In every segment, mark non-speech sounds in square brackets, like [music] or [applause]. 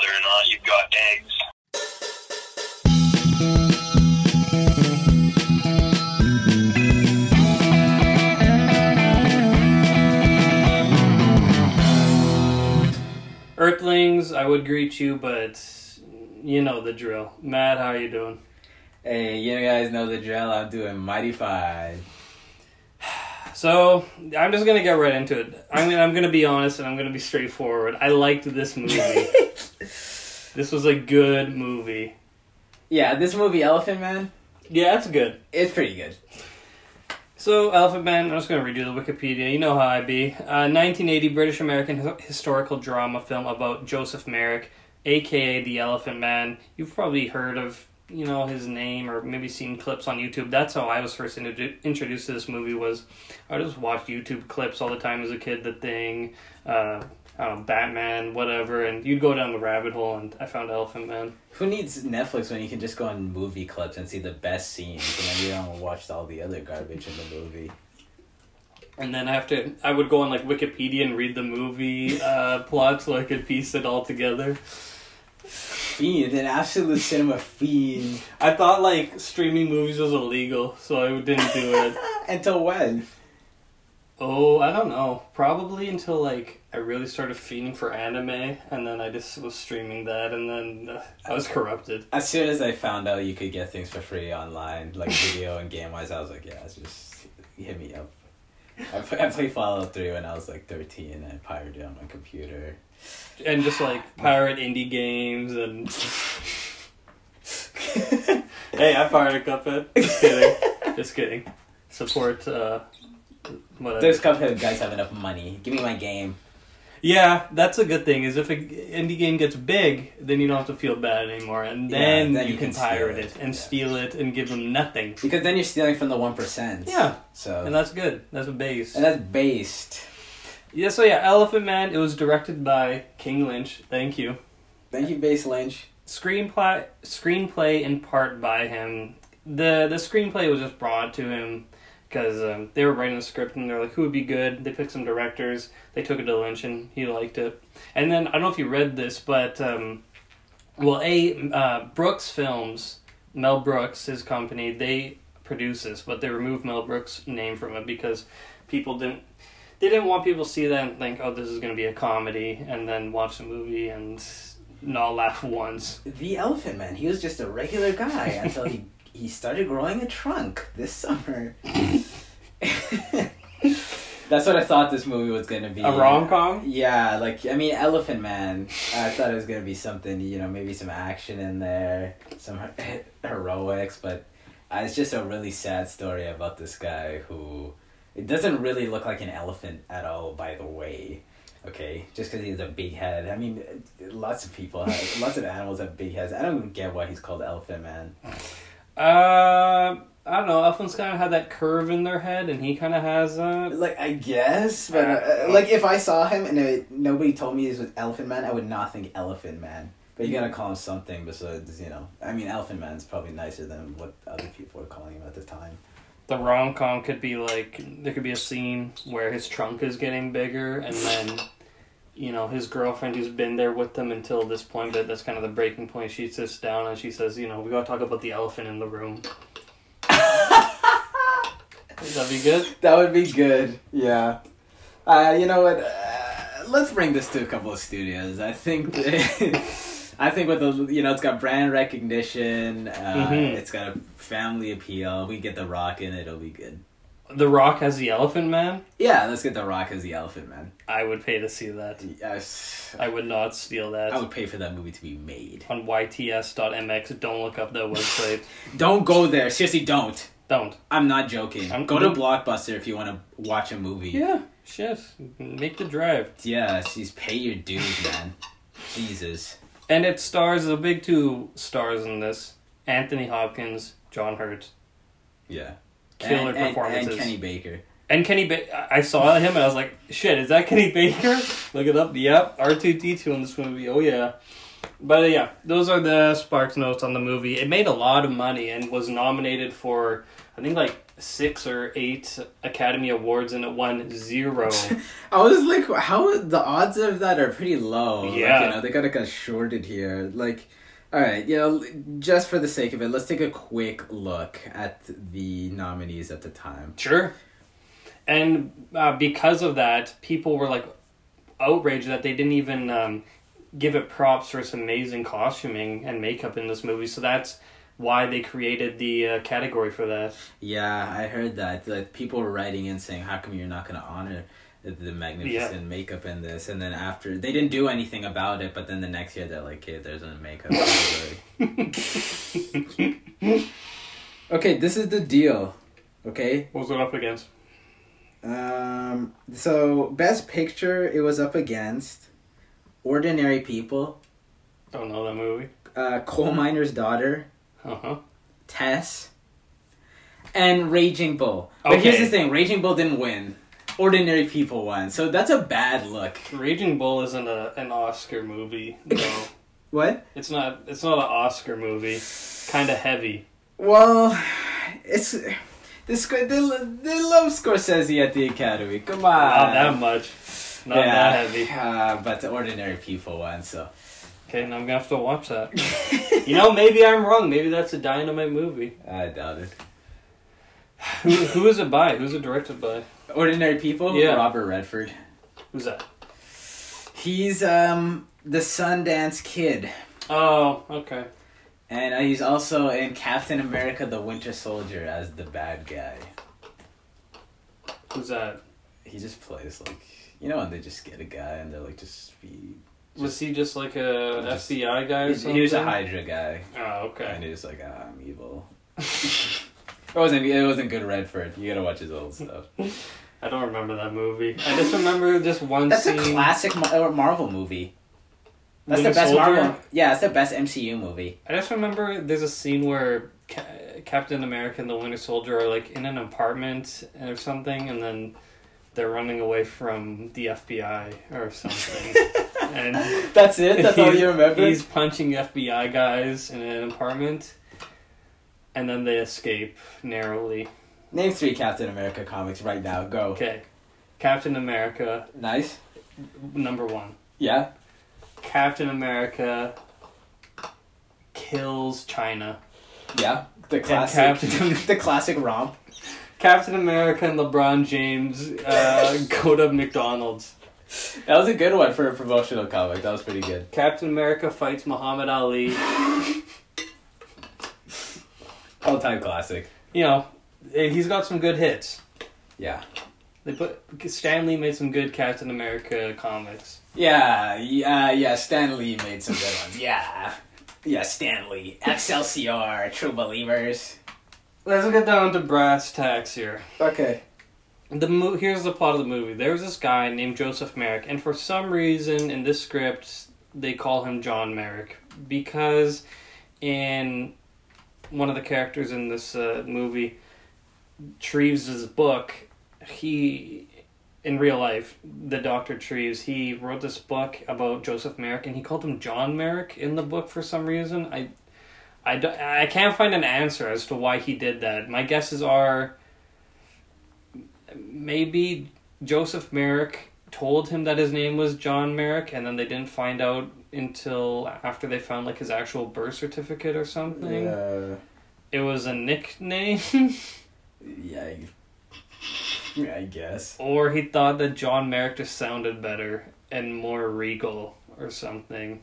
whether or not you've got eggs. Earthlings, I would greet you, but you know the drill. Matt, how are you doing? Hey, you guys know the drill. I'm doing mighty fine. [sighs] So I'm just gonna get right into it. I'm gonna, I'm gonna be honest and I'm gonna be straightforward. I liked this movie. [laughs] this was a good movie. Yeah, this movie Elephant Man, Yeah, it's good. it's pretty good. So, Elephant Man, I'm just going to redo the Wikipedia. You know how I be. Uh, 1980 British American his- historical drama film about Joseph Merrick, aka the Elephant Man. You've probably heard of, you know, his name or maybe seen clips on YouTube. That's how I was first introdu- introduced to this movie. Was I just watched YouTube clips all the time as a kid. The Thing, uh, I don't know, Batman, whatever, and you'd go down the rabbit hole, and I found Elephant Man. Who needs Netflix when you can just go on movie clips and see the best scenes, and then you don't watch all the other garbage in the movie? And then after, I would go on like Wikipedia and read the movie uh, [laughs] plot so I could piece it all together. Fiend, an absolute cinema fiend. I thought like streaming movies was illegal, so I didn't do it. [laughs] Until when? Oh, I don't know. Probably until like I really started feeding for anime, and then I just was streaming that, and then uh, I was corrupted. As soon as I found out you could get things for free online, like video and game wise, I was like, yeah, just hit me up. I, play, I played Fallout 3 when I was like 13 and I pirated it on my computer. And just like [sighs] pirate indie games and. [laughs] hey, I pirated a Cuphead. Just kidding. Just kidding. Support. uh Whatever. Those Cuphead guys have enough money. Give me my game. Yeah, that's a good thing. Is if an indie game gets big, then you don't have to feel bad anymore, and Yeah, then, then you, you can, can pirate it, it, and yeah. steal it and give them nothing. Because then you're stealing from the 1%. Yeah, So. and that's good. That's a base. and that's based. yeah. So yeah, Elephant Man. It was directed by King Lynch. Thank you. Thank you, Base Lynch. Screenplay, screenplay in part by him. the The screenplay was just brought to him because um, they were writing the script and they're like, who would be good? They picked some directors. They took it to Lynch and he liked it. And then I don't know if you read this, but um, well, a uh, Brooks Films, Mel Brooks, his company, they produce this, but they removed Mel Brooks' name from it because people didn't. They didn't want people to see that and think, "Oh, this is going to be a comedy," and then watch the movie and not laugh [laughs] once. The Elephant Man. He was just a regular guy [laughs] until he he started growing a trunk this summer. [laughs] That's what I thought this movie was gonna be. A rom com. Yeah, like I mean, Elephant Man. I thought it was gonna be something, you know, maybe some action in there, some [laughs] heroics, but uh, it's just a really sad story about this guy who it doesn't really look like an elephant at all. By the way, okay, just because he has a big head. I mean, lots of people, have, lots of animals have big heads. I don't get why he's called Elephant Man. Uh, I don't know. Elephants kind of had that curve in their head, and he kind of has uh Like I guess, but uh, like if I saw him and it, nobody told me he was Elephant Man, I would not think Elephant Man. But you gotta call him something besides, you know. I mean, Elephant Man's probably nicer than what other people were calling him at the time. the rom com could be like there could be a scene where his trunk is getting bigger, and then you know his girlfriend who's been there with them until this point, but that's kind of the breaking point. She sits down and she says, "You know, we gotta talk about the elephant in the room." [laughs] That'd be good. That would be good. Yeah. Uh, you know what? Uh, let's bring this to a couple of studios. I think. [laughs] I think with the you know it's got brand recognition. Uh, Mhm. It's got a family appeal. We get the Rock in it. It'll be good. The Rock as the Elephant Man. Yeah, let's get the Rock as the Elephant Man. I would pay to see that. Yes. I would not steal that. I would pay for that movie to be made. on yts.mx. Don't look up that website. [laughs] Don't go there. Seriously, don't. Don't. I'm not joking. I'm- go to Blockbuster if you want to watch a movie. Yeah, shit. Make the drive. Yeah, she's pay your dues, man. [laughs] Jesus. And it stars the big two stars in this: Anthony Hopkins, John Hurt, Yeah. Killer and, and- performances. And Kenny Baker. And Kenny, ba- I saw him and I was like, "Shit, is that Kenny Baker?" [laughs] Look it up. Yep, R two D two in this movie. Oh yeah. But uh, yeah, those are the Sparks notes on the movie. It made a lot of money and was nominated for I think like six or eight Academy Awards and it won zero. [laughs] I was like, how the odds of that are pretty low. Like, Yeah. you know, they got got shorted here. Like, all right, you know, just for the sake of it, let's take a quick look at the nominees at the time. Sure. And uh, because of that, people were like outraged that they didn't even um, give it props for its amazing costuming and makeup in this movie. So that's why they created the uh, category for that. Yeah, I heard that. Like people were writing in saying, "How come you're not going to honor the magnificent makeup in this?" And then after they didn't do anything about it, but then the next year they're like, "Okay, there's a makeup." [laughs] okay, this is the deal. Okay, What was it up against? Um. So best picture, it was up against Ordinary People, Don't know that movie. uh, Coal Miner's Daughter, Uh huh. Tess, and Raging Bull. But here's the thing: Raging Bull didn't win. Ordinary People won, so that's a bad look. Raging Bull isn't a, an Oscar movie, though. [laughs] What? it's not. It's not an Oscar movie. Kind of heavy. Well, it's this. They, they love Scorsese at the Academy. Come on, Not that much. Not that heavy. Uh, but the Ordinary People won, so. Okay, now I'm gonna have to watch that. [laughs] you know, maybe I'm wrong. Maybe that's a dynamite movie. I doubt it. Who, who is it by? Who's it directed by? Ordinary People. Yeah. Robert Redford. Who's that? He's um the Sundance Kid, Oh, okay. and uh, he's also in Captain America: The Winter Soldier as the bad guy. Who's that? He just plays like you know when they just get a guy and they're like just be. Was he just like a Just- FBI guy or something? he was a Hydra guy, Oh, and okay. he was like, ah, I'm evil. [laughs] It wasn't. It wasn't good Redford. You gotta watch his old stuff. [laughs] I don't remember that movie. I just remember just one That's scene. a classic Marvel movie. That's Winter the best Soldier. Marvel. Yeah, that's the best MCU movie. I just remember there's a scene where Ca- Captain America and the Winter Soldier are like in an apartment or something, and then they're running away from the FBI or something. [laughs] and That's it. That's all you remember. He's punching FBI guys in an apartment, and then they escape narrowly. Name three Captain America comics right now. Go. Okay, Captain America Nice. number one. Yeah. Captain America kills China. Yeah. The classic. Captain- [laughs] the classic romp. Captain America and LeBron James uh, [laughs] go to McDonald's. That was a good one for a promotional comic. That was pretty good. Captain America fights Muhammad Ali. [laughs] All time classic. You know, eh, he's got some good hits. Yeah. They put Stan Lee made some good Captain America comics. Yeah. Yeah. Yeah. Stan Lee made some good ones. Yeah. Yeah. Stan Lee, Excelsior. True Believers. Let's get down to brass tacks here. Okay. The mo- here's the plot of the movie. There was this guy named Joseph Merrick, and for some reason in this script they call him John Merrick because in one of the characters in this uh, movie, Treves' book, he in real life, the Doctor Treves, he wrote this book about Joseph Merrick, and he called him John Merrick in the book for some reason. I, I, don't- I can't find an answer as to why he did that. My guesses are maybe Joseph Merrick told him that his name was John Merrick, and then they didn't find out until after they found like his actual birth certificate or something. Yeah. It was a nickname, [laughs] Yeah. I- [laughs] Yeah. I guess. or he thought that John Merrick just sounded better and more regal or something.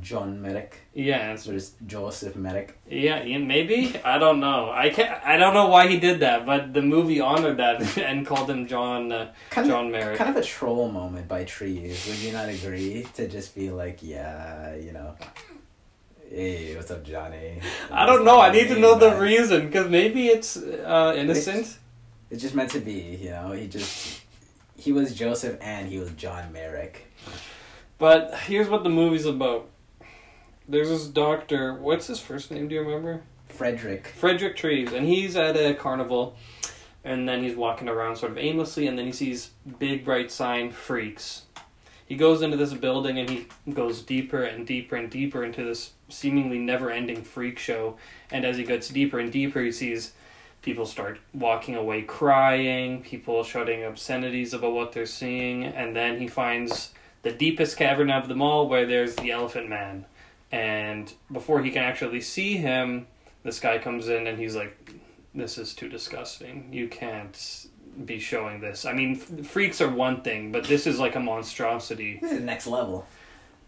John Merrick. Yeah, it's, There's Joseph Merrick. yeah, yeah, maybe I don't know. I can't. I don't know why he did that, but the movie honored that [laughs] and called him John uh, Kind John of, Merrick. kind of a troll moment by Treves. Would you not agree to just be like, yeah, you know, hey, what's up, Johnny? I don't know. I need to know the reason because maybe it's uh, innocent. It's just meant to be, you know. He just he was Joseph and he was John Merrick. But here's what the movie's about. There's this doctor. What's his first name? Do you remember? Frederick. Frederick Treves, and he's at a carnival, and then he's walking around sort of aimlessly, and then he sees big bright sign freaks, He goes into this building and he goes deeper and deeper and deeper into this seemingly never ending freak show. And as he gets deeper and deeper, he sees people start walking away crying, people shouting obscenities about what they're seeing, and then he finds the deepest cavern of them all where there's the Elephant Man. And before he can actually see him, this guy comes in and he's like, This is too disgusting. You can't be showing this. I mean, f- freaks are one thing, but this is like a monstrosity. This is next level.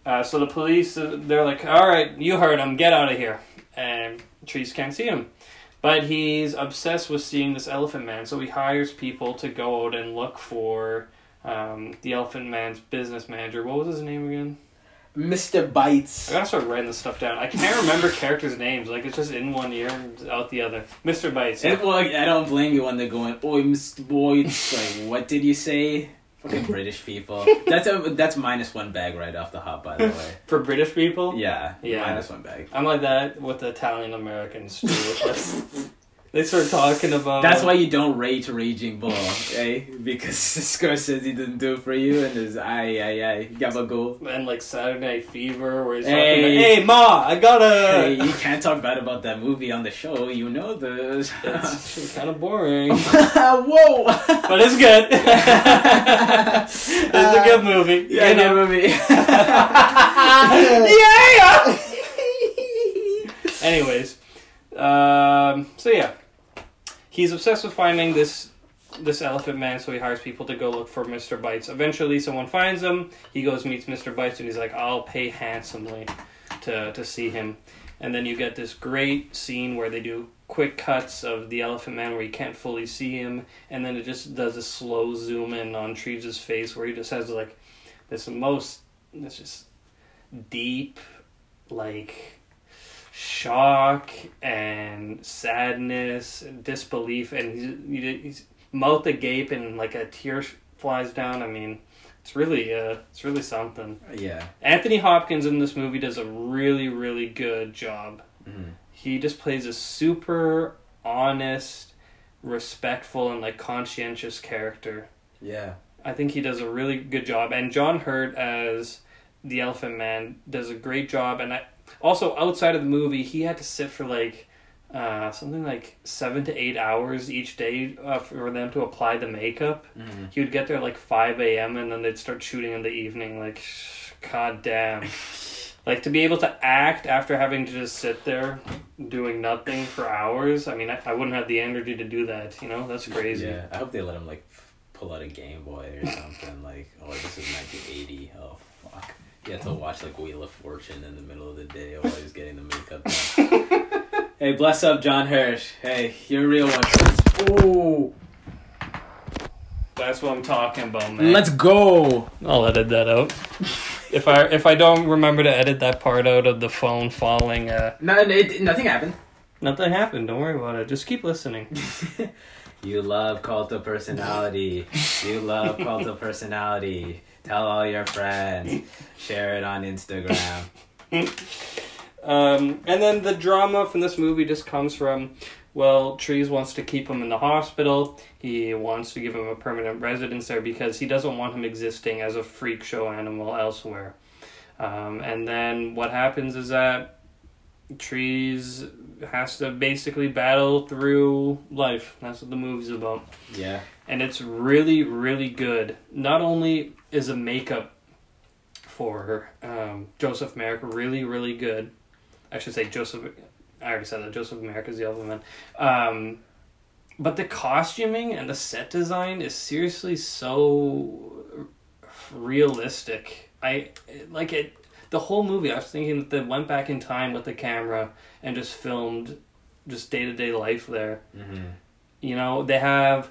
Uh, so the police, uh, they're like, all right, you heard him, get out of here. And Treves can't see him. But he's obsessed with seeing this Elephant Man, so he hires people to go out and look for um, the Elephant Man's business manager. What was his name again? Mr. Bytes. I gotta start writing this stuff down. I can't remember characters' names. Like, it's just in one ear and out the other. Mr. Bytes. And, well, I don't blame you when they're going, "Oi, Mr. Bytes." [laughs] like, what did you say? Fucking British people. That's a that's minus one bag right off the hop, by the way. [laughs] For British people? Yeah, Yeah. minus one bag. I'm like that with the Italian Americans too. [laughs] they start talking about. That's why you don't rate Raging Bull, eh? Because [laughs] Scorsese didn't do it for you, and there's ay ay ay gabagool. And like Saturday Night Fever, where he's Hey. talking about, "Hey, ma, I gotta." Hey, you can't talk bad about that movie on the show. You know this. [laughs] It's [laughs] kind of boring, Whoa! but it's good. it's a good movie. Yeah, you good movie. yeah. Anyways, um, so yeah, he's obsessed with finding this this elephant man, so he hires people to go look for Mr. Bytes. Eventually, someone finds him. He goes meets Mr. Bytes, and he's like, "I'll pay handsomely to to see him." And then you get this great scene where they do quick cuts of the elephant man where you can't fully see him, and then it just does a slow zoom in on Treves' face where he just has like this most this just deep like shock and sadness and disbelief and he's, he's mouth agape and like a tear flies down i mean it's really uh it's really something yeah. anthony hopkins in this movie does a really really good job Mhm. he just plays a super honest respectful and like conscientious character Yeah. I think he does a really good job, and John Hurt as the Elephant Man does a great job. And I, also outside of the movie, he had to sit for like uh, something like seven to eight hours each day uh, for them to apply the makeup. Mhm. He would get there like five a.m. and then they'd start shooting in the evening. Like, god damn. [laughs] Like to be able to act after having to just sit there doing nothing for hours. I mean, I, I wouldn't have the energy to do that. You know, that's crazy. Yeah. I hope they let him like pull out a Game Boy or something. like, oh, this is 1980. Oh. You have to watch like Wheel of Fortune in the middle of the day while he's getting the makeup done. [laughs] hey, bless up, John Hurt. Hey, you're a real one. Ooh. That's what I'm talking about, man. Let's go. I'll edit that out. if I if I don't remember to edit that part out of the phone falling, uh, No, it, nothing happened. nothing happened. Don't worry about it. Just keep listening. [laughs] You love cult of personality. You love cult of personality. Tell all your friends. Share it on Instagram. [laughs] Um, and then the drama from this movie just comes from, well, Treves wants to keep him in the hospital. He wants to give him a permanent residence there because he doesn't want him existing as a freak show animal elsewhere. Um, and then what happens is that Treves has to basically battle through life. That's what the movie's about. Yeah. and it's really really good not only is the makeup for um, joseph merrick really really good i should say joseph i already said that joseph merrick is the other man um, but the costuming and the set design is seriously so realistic i like it the whole movie i was thinking that they went back in time with the camera and just filmed just day-to-day life there. Mm-hmm. you know they have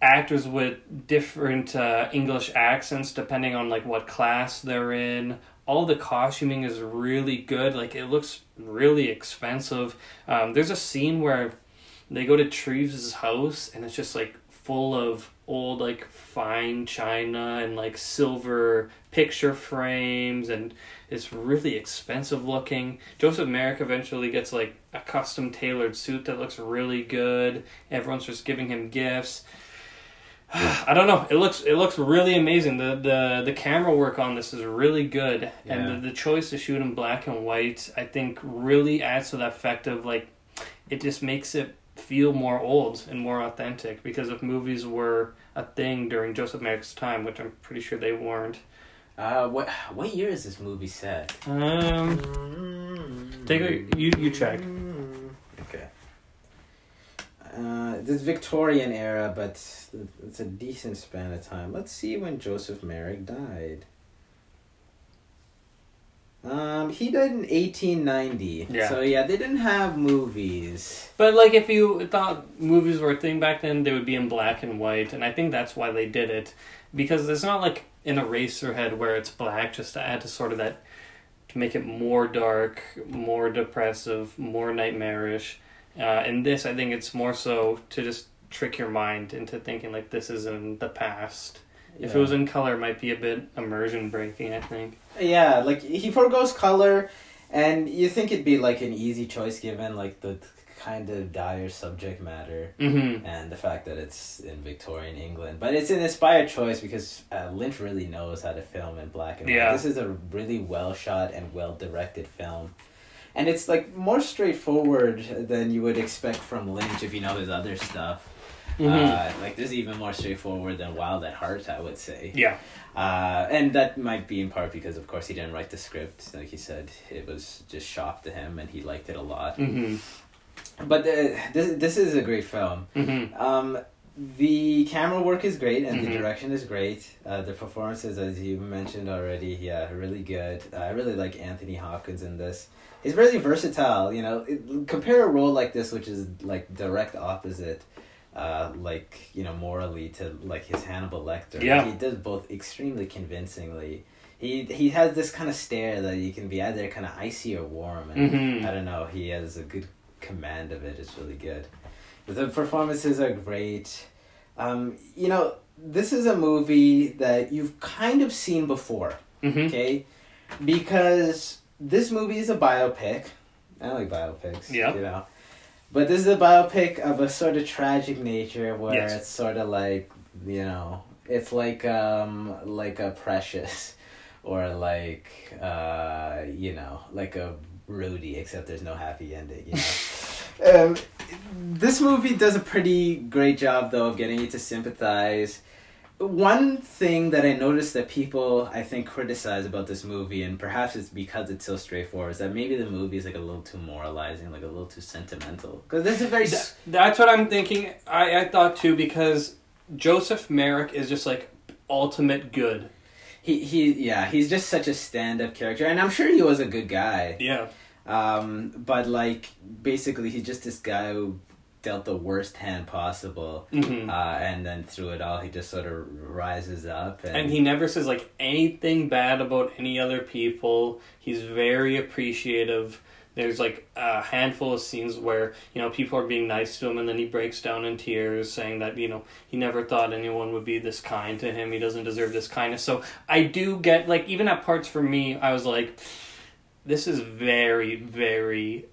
actors with different uh, english accents depending on like what class they're in. All the costuming is really good. Like it looks really expensive. Um, there's a scene where they go to Treves' house and it's just like full of old like fine china and like silver picture frames and it's really expensive looking. Joseph Merrick eventually gets like a custom tailored suit that looks really good. Everyone's just giving him gifts. [sighs] I don't know. It looks it looks really amazing. The the the camera work on this is really good, Yeah. and the, the choice to shoot in black and white, I think, really adds to that effect of like, it just makes it feel more old and more authentic. Because if movies were a thing during Joseph Merrick's time, which I'm pretty sure they weren't, Uh, what what year is this movie set? um, take a you you check. Okay. Uh, this Victorian era, but it's a decent span of time. Let's see when Joseph Merrick died. Um, he died in eighteen ninety. Yeah. So yeah, they didn't have movies. But like, if you thought movies were a thing back then, they would be in black and white, and I think that's why they did it, because it's not like an Eraserhead where it's black, just to add to sort of that, to make it more dark, more depressive, more nightmarish. Uh, in this, I think it's more so to just trick your mind into thinking like this is in the past. If it was in color, it might be a bit immersion breaking. I think. Yeah, like he foregoes color, and you think it'd be like an easy choice given like the kind of dire subject matter. Mm-hmm. and the fact that it's in Victorian England. But it's an inspired choice because uh, Lynch really knows how to film in black and white. Yeah. This is a really well shot and well directed film. And it's like more straightforward than you would expect from Lynch if you know his other stuff. Mm-hmm. Uh, like this is even more straightforward than Wild at Heart, I would say. yeah. Uh, and that might be in part because, of course, he didn't write the script. Like he said, it was just shopped to him, and he liked it a lot. Mm-hmm. But uh, this this is a great film. Mm-hmm. Um, the camera work is great and Mhm. the direction is great. Uh, the performances, as you mentioned already, yeah, really good. Uh, I really like Anthony Hopkins in this. He's really versatile. You know, it, compare a role like this, which is like direct opposite, uh, like you know, morally to like his Hannibal Lecter. Yeah. he does both extremely convincingly. He he has this kind of stare that you can be either kind of icy or warm, and Mhm. I don't know. He has a good command of it. It's really good. The performances are great. Um, you know, this is a movie that you've kind of seen before, Mm-hmm. okay? Because this movie is a biopic. I like biopics, Yeah. you know. But this is a biopic of a sort of tragic nature where Yes. it's sort of like, you know, it's like um like a Precious [laughs] or like uh you know, like a Rudy except there's no happy ending, you know. [laughs] um this movie does a pretty great job though of getting you to sympathize one thing that I noticed that people I think criticize about this movie, and perhaps it's because it's so straightforward, is that maybe the movie is like a little too moralizing, like a little too sentimental. Because this is very That's what I'm thinking. I, I thought too because Joseph Merrick is just like ultimate good. he he yeah he's just such a stand up character, and I'm sure he was a good guy. Yeah. Um, but like basically he's just this guy who dealt the worst hand possible, hmm uh, and then through it all he just sort of rises up and, and he never says like anything bad about any other people. He's very appreciative. There's like a handful of scenes where you know people are being nice to him, and then he breaks down in tears, saying that you know he never thought anyone would be this kind to him. He doesn't deserve this kindness. So I do get like even at parts for me, I was like, this is very very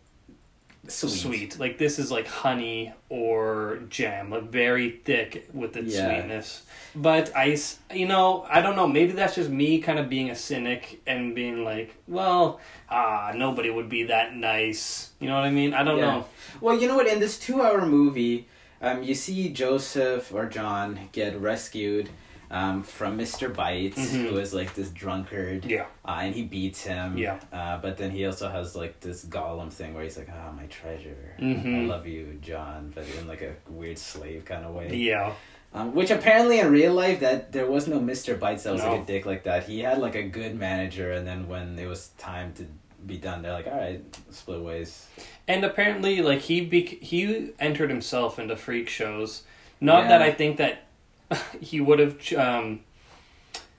Sweet. sweet. Like this is like honey or jam, like very thick with its Yeah. sweetness. But I, you know, I don't know. Maybe that's just me kind of being a cynic and being like, well, ah, nobody would be that nice. You know what I mean? I don't Yeah. know. Well, you know what? In this two-hour movie, um, you see Joseph or John get rescued um, from Mr. Bytes, Mhm. who is like this drunkard, Yeah. uh, and he beats him. Yeah. Uh, but then he also has like this Gollum thing where he's like, "Ah, my treasure, Mhm. I love you, John," but in like a weird slave kind of way. Yeah. Um, which apparently in real life that there was no Mr. Bites that was like a dick like that. He had like a good manager, and then when it was time to be done, they're like, "All right, split ways." And apparently, like he bec- he entered himself into freak shows. Not that I think that [laughs] he would have. Um,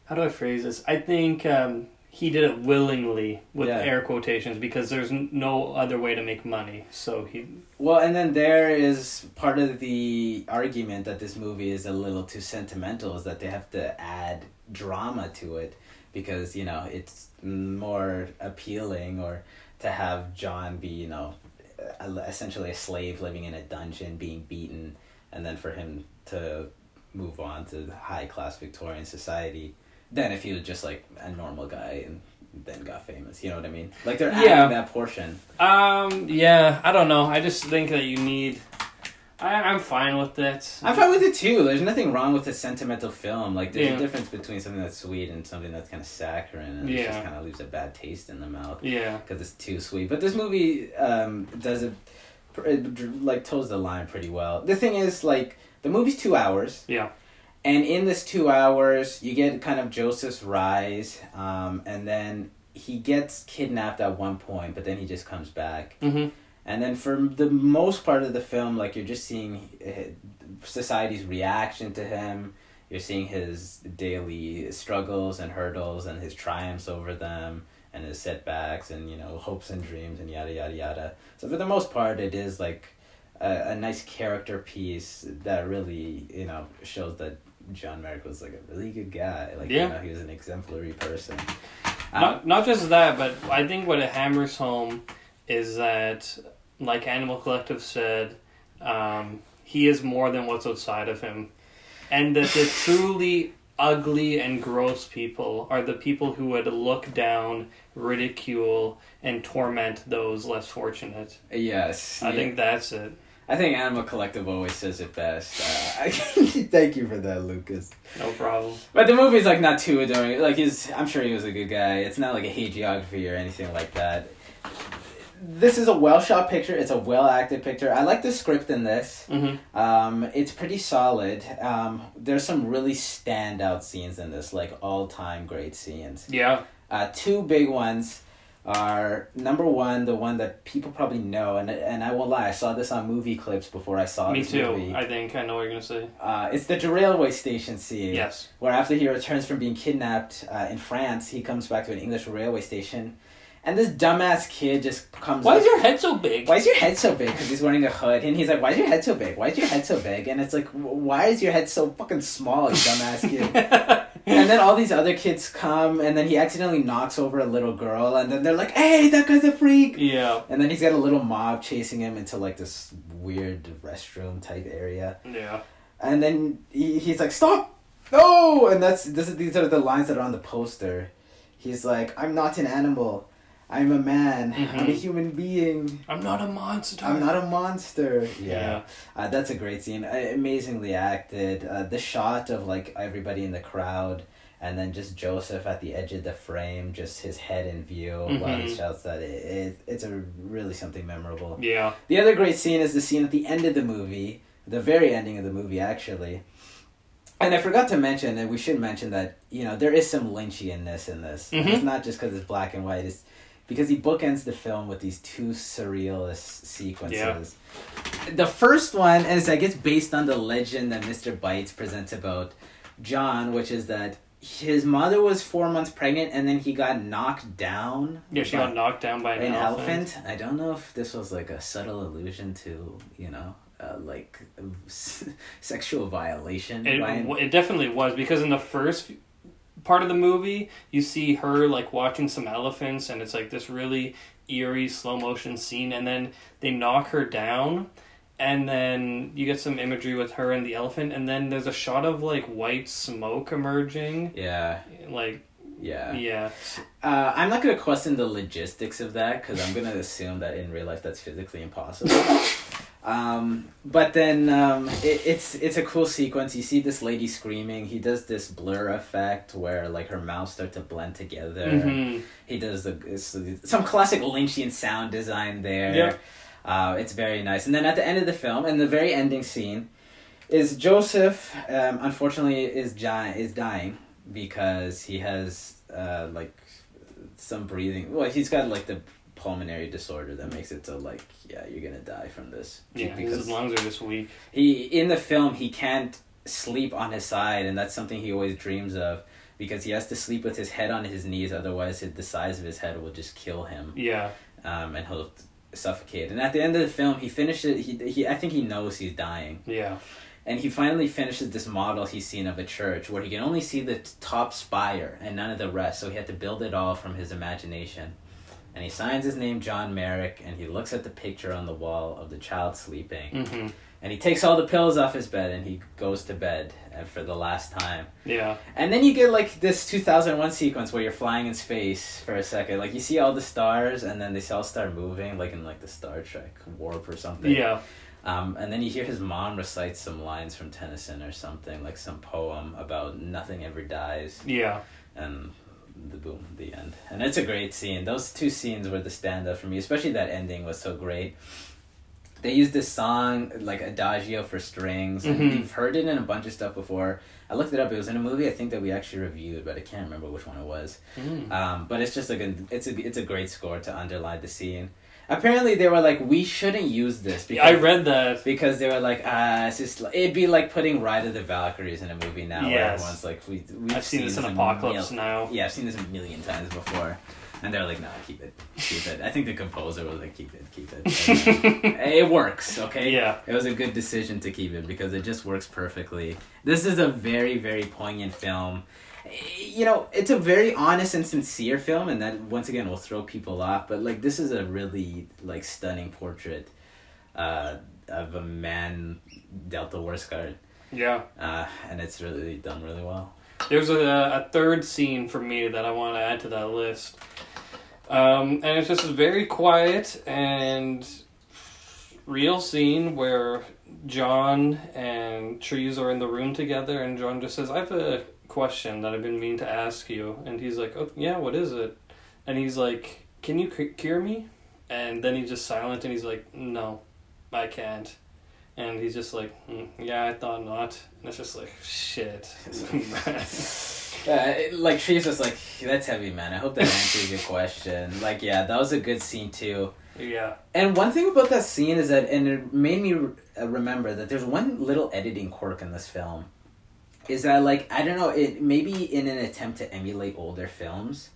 how do I phrase this? I think um, he did it willingly with Yeah. air quotations because there's n- no other way to make money. So he. Well, and then there is part of the argument that this movie is a little too sentimental is that they have to add drama to it because, you know, it's more appealing or to have John be, you know, essentially a slave living in a dungeon being beaten and then for him to move on to high class Victorian society than if he was just like a normal guy and then got famous. You know what I mean? Like they're adding Yeah. that portion. Um, yeah, I don't know. I just think that you need. I, I'm fine with it. I'm fine with it too. There's nothing wrong with a sentimental film. Like there's Yeah. a difference between something that's sweet and something that's kind of saccharine and it Yeah. just kind of leaves a bad taste in the mouth Yeah. because it's too sweet. But this movie um, does it, it like toes the line pretty well. The thing is, like the movie's two hours. Yeah. And in this two hours, you get kind of Joseph's rise, um, and then he gets kidnapped at one point, but then he just comes back. Mm-hmm. And then for the most part of the film, like you're just seeing society's reaction to him. You're seeing his daily struggles and hurdles and his triumphs over them and his setbacks and you know hopes and dreams and yada yada yada. So for the most part, it is like a, a nice character piece that really you know shows that John Merrick was like a really good guy. Like Yeah. you know he was an exemplary person. Um, Not not just that, but I think what it hammers home is that, like Animal Collective said, um, he is more than what's outside of him, and that the truly ugly and gross people are the people who would look down, ridicule, and torment those less fortunate. yes, I yeah. think that's it. I think Animal Collective always says it best. Uh, I, [laughs] [laughs] thank you for that, Lucas. No problem. But the movie's like not too adoring. Like he's, I'm sure he was a good guy. It's not like a hagiography or anything like that. This is a well shot picture. It's a well acted picture. I like the script in this. Mm-hmm. Um, it's pretty solid. Um, there's some really standout scenes in this, like all time great scenes. Yeah. Uh, two big ones are number one, the one that people probably know, and and I won't lie, I saw this on movie clips before I saw Me this too. movie. I think I know what you're gonna say. Uh, it's the railway station scene. Yes. Where after he returns from being kidnapped uh, in France, he comes back to an English railway station, and this dumbass kid just comes. Why up- is your head so big? Why is your head so big? Because he's wearing a hood, and he's like, "Why is your head so big? Why is your head so big?" And it's like, "Why is your head so fucking small, you dumbass kid?" [laughs] and then all these other kids come, and then he accidentally knocks over a little girl, and then they're like, "Hey, that guy's a freak!" yeah. And then he's got a little mob chasing him into like this weird restroom type area. Yeah. And then he, he's like, "Stop! No!" And that's this is these are the lines that are on the poster. He's like, "I'm not an animal. I'm a man. I'm a Mhm. human being. I'm not a monster. I'm not a monster." Yeah. Uh, that's a great scene. Uh, amazingly acted. Uh, the shot of like everybody in the crowd, and then just Joseph at the edge of the frame, just his head in view while he Mhm. shouts that. It, it, it's a really something memorable. Yeah. The other great scene is the scene at the end of the movie, the very ending of the movie, actually. And I forgot to mention, and we should mention that you know there is some Lynchianness in this. Mhm. It's not just because it's black and white. It's because he bookends the film with these two surrealist sequences. The first one is, I guess, based on the legend that Mr. Bytes presents about John, which is that his mother was four months pregnant and then he got knocked down. Yeah, she got knocked down by an, an elephant. elephant. I don't know if this was like a subtle allusion to, you know, uh, like s- [laughs] sexual violation. It, an- it definitely was because in the first part of the movie, you see her like watching some elephants, and it's like this really eerie slow motion scene, and then they knock her down, and then you get some imagery with her and the elephant, and then there's a shot of like white smoke emerging, yeah, like yeah. yeah, Uh, I'm not gonna question the logistics of that because I'm gonna assume that in real life that's physically impossible. [laughs] um, but then um, it, it's it's a cool sequence. You see this lady screaming. He does this blur effect where like her mouth start to blend together. hmm He does the some classic Lynchian sound design there. Yeah. Uh, it's very nice. And then at the end of the film, and the very ending scene, is Joseph. Um, unfortunately, is gi- is dying because he has uh, like some breathing. Well, he's got like the pulmonary disorder that makes it so like yeah you're gonna die from this. Yeah, because his lungs are just weak. he in the film he can't sleep on his side and that's something he always dreams of because he has to sleep with his head on his knees otherwise the size of his head will just kill him. Yeah, um, and he'll suffocate. And at the end of the film he finishes he, he i think he knows he's dying. Yeah, and he finally finishes this model he's seen of a church where he can only see the top spire and none of the rest so he had to build it all from his imagination and he signs his name John Merrick, and he looks at the picture on the wall of the child sleeping, hmm and he takes all the pills off his bed, and he goes to bed uh, for the last time. Yeah. And then you get like this 2001 sequence where you're flying in space for a second. Like you see all the stars and then they all start moving like in like the Star Trek warp or something. Yeah. Um, and then you hear his mom recite some lines from Tennyson or something, like some poem about nothing ever dies. Yeah. And the boom, the end. And it's a great scene. Those two scenes were the standout for me, especially that ending was so great. They used this song, like Adagio for strings, and Mhm. you've heard it in a bunch of stuff before. I looked it up. It was in a movie I think that we actually reviewed, but I can't remember which one it was. Mm. Um, but it's just like a it's a it's a great score to underline the scene. Apparently, they were like, we shouldn't use this because I read that. because they were like, ah, it's just it'd be like putting Ride of the Valkyries in a movie now. Where Yes. everyone's like, we we've I've seen this in Apocalypse mil- now. Yeah, I've seen this a million times before, and they're like, no, keep it, keep it. I think the composer was like, keep it, keep it. And, [laughs] uh, it works, okay. Yeah. It was a good decision to keep it because it just works perfectly. This is a very, very poignant film. You know, it's a very honest and sincere film, and that once again will throw people off. But like, this is a really like stunning portrait uh, of a man dealt the worst card, Yeah. uh, and it's really done really well. There's a, a third scene for me that I want to add to that list. Um, and it's just a very quiet and real scene where John and Treves are in the room together, and John just says, I have a question that I've been meaning to ask you. And he's like, Oh, yeah, what is it? And he's like, Can you cu- cure me? And then he's just silent and he's like, No, I can't. And he's just like, "Hmm, Yeah, I thought not. And it's just like, Shit. Uh, like she's just like that's heavy, man. I hope that answers your question. Like, yeah, that was a good scene too. yeah. And one thing about that scene is that, and it made me remember that there's one little editing quirk in this film. Is that like I don't know it maybe in an attempt to emulate older films,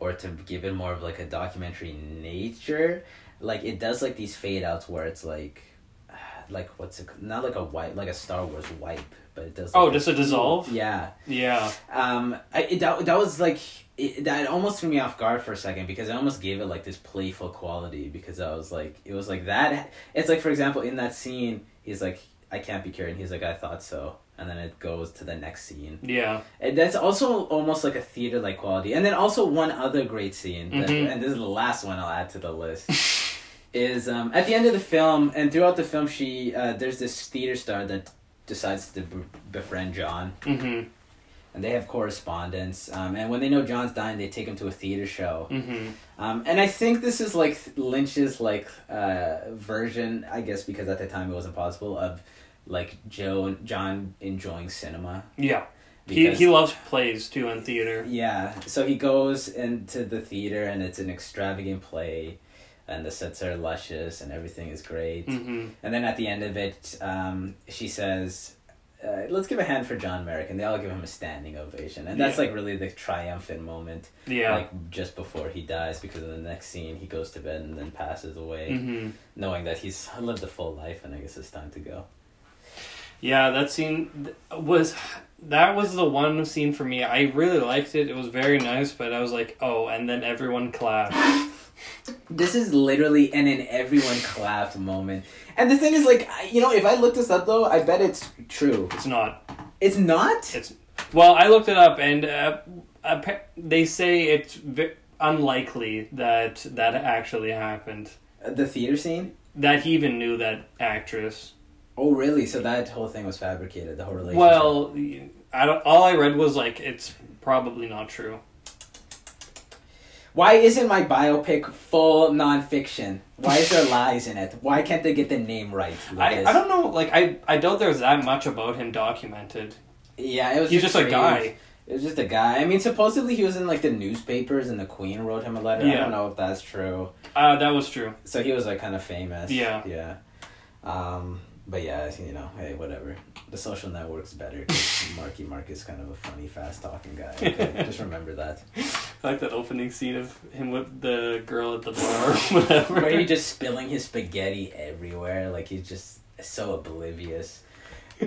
or to give it more of like a documentary nature, like it does like these fade outs where it's like, [sighs] like what's it not like a wipe like a Star Wars wipe, but it does. Oh, like, just a dissolve? Yeah. Yeah. Um, I it, that that was like it, that almost threw me off guard for a second because I almost gave it like this playful quality because I was like it was like that. It's like for example in that scene he's like I can't be cured and he's like I thought so and then it goes to the next scene. Yeah. And that's also almost like a theater like quality. And then also one other great scene that, Mhm. and this is the last one I'll add to the list. [laughs] is um, at the end of the film and throughout the film she uh, there's this theater star that decides to b- befriend John Mm-hmm. and they have correspondence. Um, and when they know John's dying, they take him to a theater show. Mm-hmm. Um, and I think this is like Lynch's like uh, version, I guess, because at the time it wasn't possible of like Joe and John enjoying cinema. Yeah. He, Because- he loves plays too in theater. yeah, so he goes into the theater and it's an extravagant play, and the sets are luscious and everything is great. Mm-hmm. And then at the end of it, um, she says, uh, "Let's give a hand for John Merrick," and they all give him a standing ovation. And that's Yeah. like really the triumphant moment, Yeah. like just before he dies, because in the next scene he goes to bed and then passes away, mm-hmm. knowing that he's lived a full life, and I guess it's time to go. Yeah, that scene was that was the one scene for me. I really liked it. It was very nice, but I was like, oh, and then everyone clapped. [laughs] This is literally an in everyone clapped moment. And the thing is, like, you know, if I look this up though, I bet it's true. It's not. It's not. It's well, I looked it up, and uh, they say it's v- unlikely that that actually happened. the theater scene. That he even knew that actress. Oh, really? So that whole thing was fabricated. The whole relationship. Well, I don't, all I read was like it's probably not true. Why isn't my biopic full nonfiction? Why is there lies in it? Why can't they get the name right? I, Lucas? I don't know. Like I I doubt there's that much about him documented. Yeah, it was. He's just a guy. It was just a guy. I mean, supposedly he was in like the newspapers, and the Queen wrote him a letter. I don't know if that's true. Uh, that was true. So he was like kind of famous. Yeah. Yeah. Um, but yeah, you know, hey, whatever. The social network's better. [laughs] Marky Mark is kind of a funny, fast talking guy. [laughs] Okay? just remember that. I like that opening scene of him with the girl at the bar or [laughs] whatever. Where he just spilling his spaghetti everywhere, like he's just so oblivious. Uh,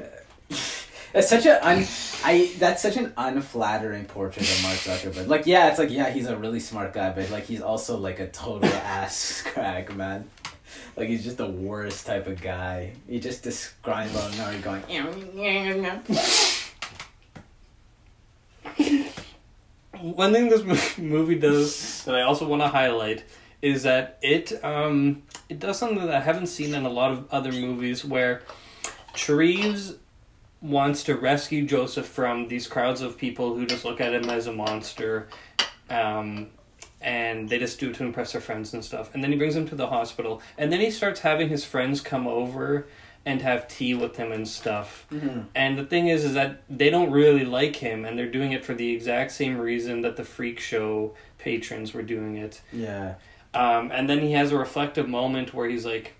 That's such a un, I that's such an unflattering portrait of Mark Zuckerberg. Like, yeah, it's like yeah, he's a really smart guy, but like he's also like a total ass crack, man. [laughs] Like he's just the worst type of guy. He just describes about now he's going. One thing this movie does that I also want to highlight is that it um it does something that I haven't seen in a lot of other movies where Treves wants to rescue Joseph from these crowds of people who just look at him as a monster, um, and they just do it to impress their friends and stuff. And then he brings him to the hospital, and then he starts having his friends come over and have tea with him and stuff. Mhm. And the thing is, is that they don't really like him, and they're doing it for the exact same reason that the freak show patrons were doing it. Yeah. Um, and then he has a reflective moment where he's like,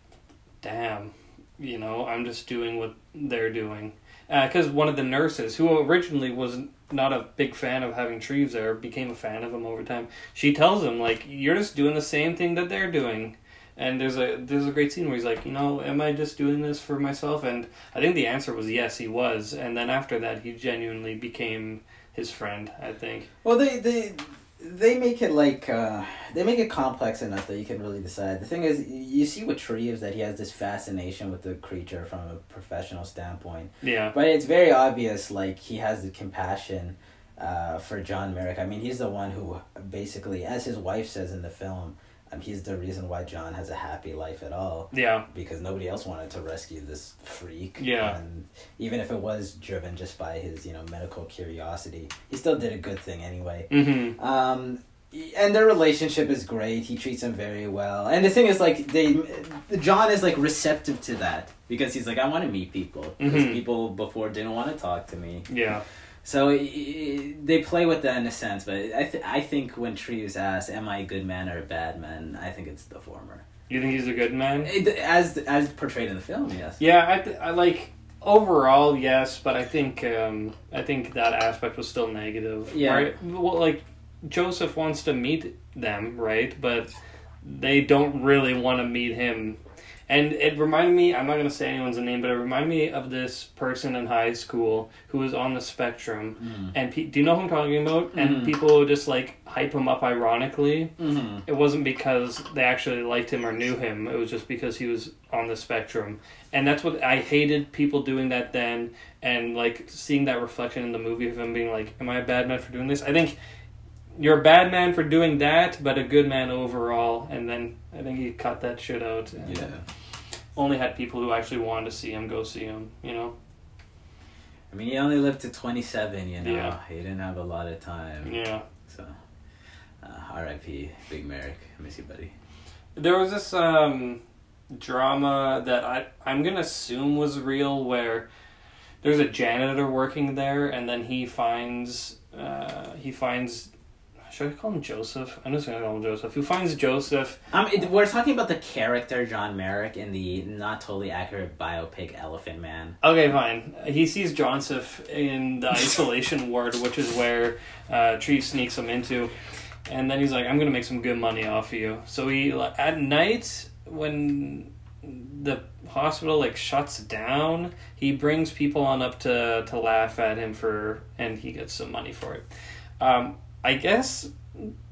"Damn, you know, I'm just doing what they're doing." Because one of the nurses, who originally was not a big fan of having Treves there, became a fan of him over time. She tells him like, "You're just doing the same thing that they're doing." And there's a there's a great scene where he's like, you know, am I just doing this for myself? And I think the answer was yes, he was. And then after that, he genuinely became his friend. I think. Well, they they they make it like uh, they make it complex enough that you can really decide. The thing is, you see with Treves that he has this fascination with the creature from a professional standpoint, Yeah. but it's very obvious like he has the compassion uh, for John Merrick. I mean, he's the one who basically, as his wife says in the film, um, he's the reason why John has a happy life at all Yeah. because nobody else wanted to rescue this freak. Yeah. And even if it was driven just by his, you know, medical curiosity, he still did a good thing anyway. Mm-hmm. Um, and their relationship is great. He treats him very well. And the thing is, like, they, John is like receptive to that because he's like, I want to meet people. Because Mhm. people before didn't want to talk to me. Yeah. So i- i- they play with that in a sense. But I, th- I think when Treves asks, "Am I a good man or a bad man?" I think it's the former. You think he's a good man? It, as as portrayed in the film, yes. Yeah, I, th- I like overall yes, but I think um, I think that aspect was still negative. Yeah. Right? Well, like Joseph wants to meet them, right? But they don't really want to meet him. And it reminded me, I'm not going to say anyone's name, but it reminded me of this person in high school who was on the spectrum. Mm. And pe- do you know who I'm talking about? Mhm. And people would just like hype him up ironically. Mm-hmm. It wasn't because they actually liked him or knew him. It was just because he was on the spectrum. And that's what I hated people doing that then and like seeing that reflection in the movie of him being like, Am I a bad man for doing this? I think you're a bad man for doing that, but a good man overall. And then I think he cut that shit out. Yeah. Only had people who actually wanted to see him go see him, you know? I mean, he only lived to 27, you know. Yeah. He didn't have a lot of time. Yeah. So, uh, R.I.P. Big Merrick. I miss you, buddy. There was this um, drama that I I'm gonna assume was real, where there's a janitor working there, and then he finds uh, he finds should I call him Joseph? I'm just gonna call him Joseph. Who finds Joseph? Um, it, we're talking about the character John Merrick in the not totally accurate biopic Elephant Man. Okay, fine. He sees Joseph in the isolation [laughs] ward, which is where uh, Tree sneaks him into, and then he's like, "I'm gonna make some good money off of you." So he like, at night when the hospital like shuts down, he brings people on up to to laugh at him for, and he gets some money for it. Um, I guess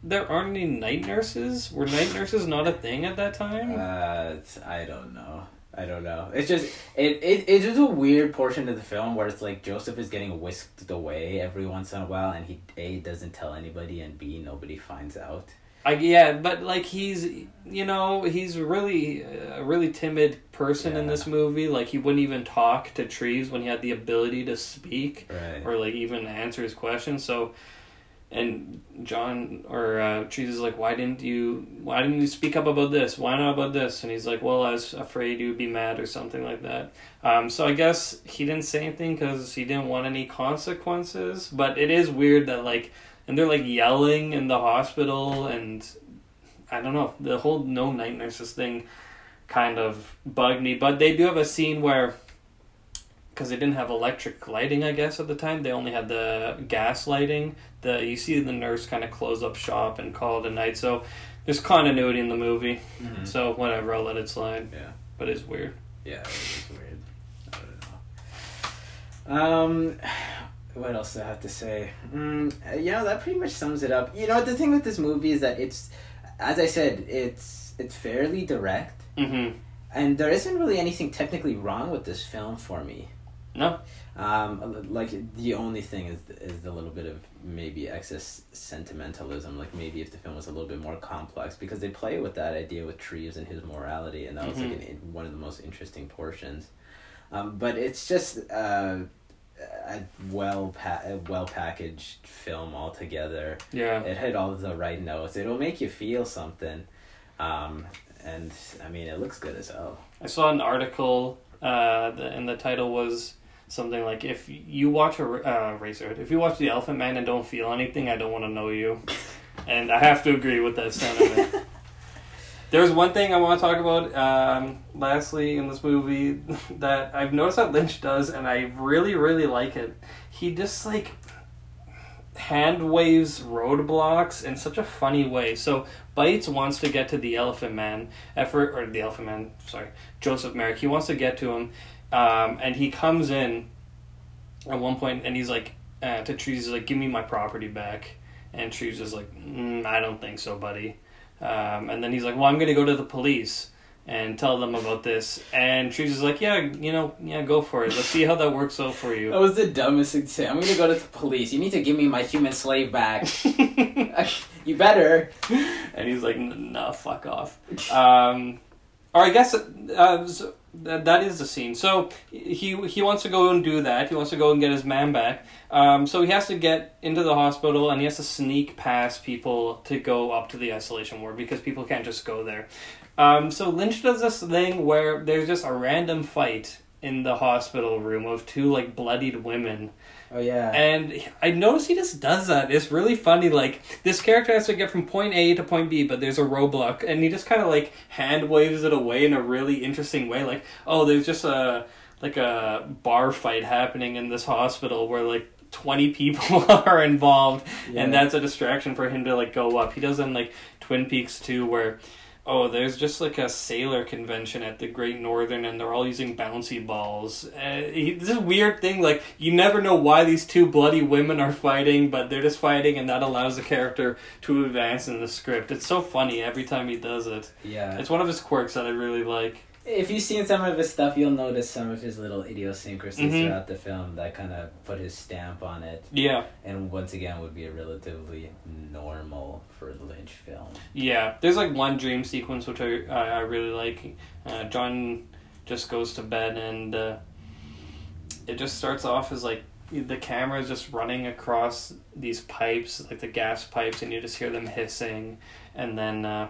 there aren't any night nurses. Were night nurses not a thing at that time? Uh, I don't know. I don't know. It's just it, it it's just a weird portion of the film where it's like Joseph is getting whisked away every once in a while, and he a doesn't tell anybody, and b nobody finds out. I, yeah, but like he's you know he's really a really timid person in this movie. Like he wouldn't even talk to Treves when he had the ability to speak Right. or like even answer his questions. So, and John or uh, Treves is like, why didn't you why didn't you speak up about this? Why not about this? And he's like, well, I was afraid you'd be mad or something like that. Um, so I guess he didn't say anything because he didn't want any consequences. But it is weird that like and they're like yelling in the hospital and I don't know the whole no night nurses thing kind of bugged me but they do have a scene where because they didn't have electric lighting I guess at the time they only had the gas lighting the you see the nurse kind of close up shop and call it a night so there's continuity in the movie Mhm. so whatever I'll let it slide Yeah. but it's weird Yeah, it's weird. I don't know. Um, [sighs] what else do I have to say? Mm, you know, that pretty much sums it up. You know, the thing with this movie is that it's, as I said, it's it's fairly direct, Mm-hmm. and there isn't really anything technically wrong with this film for me. No. Um, like the only thing is is the little bit of maybe excess sentimentalism. Like maybe if the film was a little bit more complex, because they play with that idea with Treves and his morality, and that was like Mhm. an, one of the most interesting portions. Um, but it's just uh, a well pa- a well packaged film altogether. Yeah. It hit all the right notes. It'll make you feel something, um, and I mean it looks good as hell. I saw an article, uh, the, and the title was something like, "If you watch a uh, racer, if you watch The Elephant Man and don't feel anything, I don't want to know you." [laughs] And I have to agree with that sentiment. [laughs] There's one thing I want to talk about. Um, lastly, in this movie, [laughs] that I've noticed that Lynch does, and I really, really like it. He just like hand waves roadblocks in such a funny way. So Bytes wants to get to the Elephant Man, effort or the Elephant Man. Sorry, Joseph Merrick. He wants to get to him, um, and he comes in at one point, and he's like uh, to Treves, he's like, "Give me my property back," and Treves is like, mm, "I don't think so, buddy." Um, and then he's like, "Well, I'm going to go to the police." And tell them about this, and Treves is like, "Yeah, you know, yeah, go for it. Let's see how that works out for you." That was the dumbest thing to say. I'm gonna go to the police. You need to give me my human slave back. [laughs] [laughs] you better. and he's like, "N- "No, fuck off." Um, or I guess uh, so that that is the scene. So he he wants to go and do that. He wants to go and get his man back. Um, so he has to get into the hospital and he has to sneak past people to go up to the isolation ward because people can't just go there. Um, so Lynch does this thing where there's just a random fight in the hospital room of two like bloodied women Oh yeah. and I notice he just does that. It's really funny. Like this character has to get from point A to point B, but there's a roadblock, and he just kind of like hand waves it away in a really interesting way. Like, oh, there's just a like a bar fight happening in this hospital where like. 20 [laughs] people [laughs] are involved Yeah. and that's a distraction for him to like go up he does in like twin peaks too where oh there's just like a sailor convention at the great northern and they're all using bouncy balls. Uh, he, this is weird thing like you never know why these two bloody women are fighting but they're just fighting and that allows the character to advance in the script. It's so funny every time he does it. Yeah. it's one of his quirks that i really like If you've seen some of his stuff, you'll notice some of his little idiosyncrasies Mhm. throughout the film that kind of put his stamp on it. yeah And once again, would be a relatively normal for Lynch film. Yeah, there's like one dream sequence which I I, I really like. Uh, John just goes to bed and uh, it just starts off as like the camera is just running across these pipes, like the gas pipes, and you just hear them hissing, and then uh,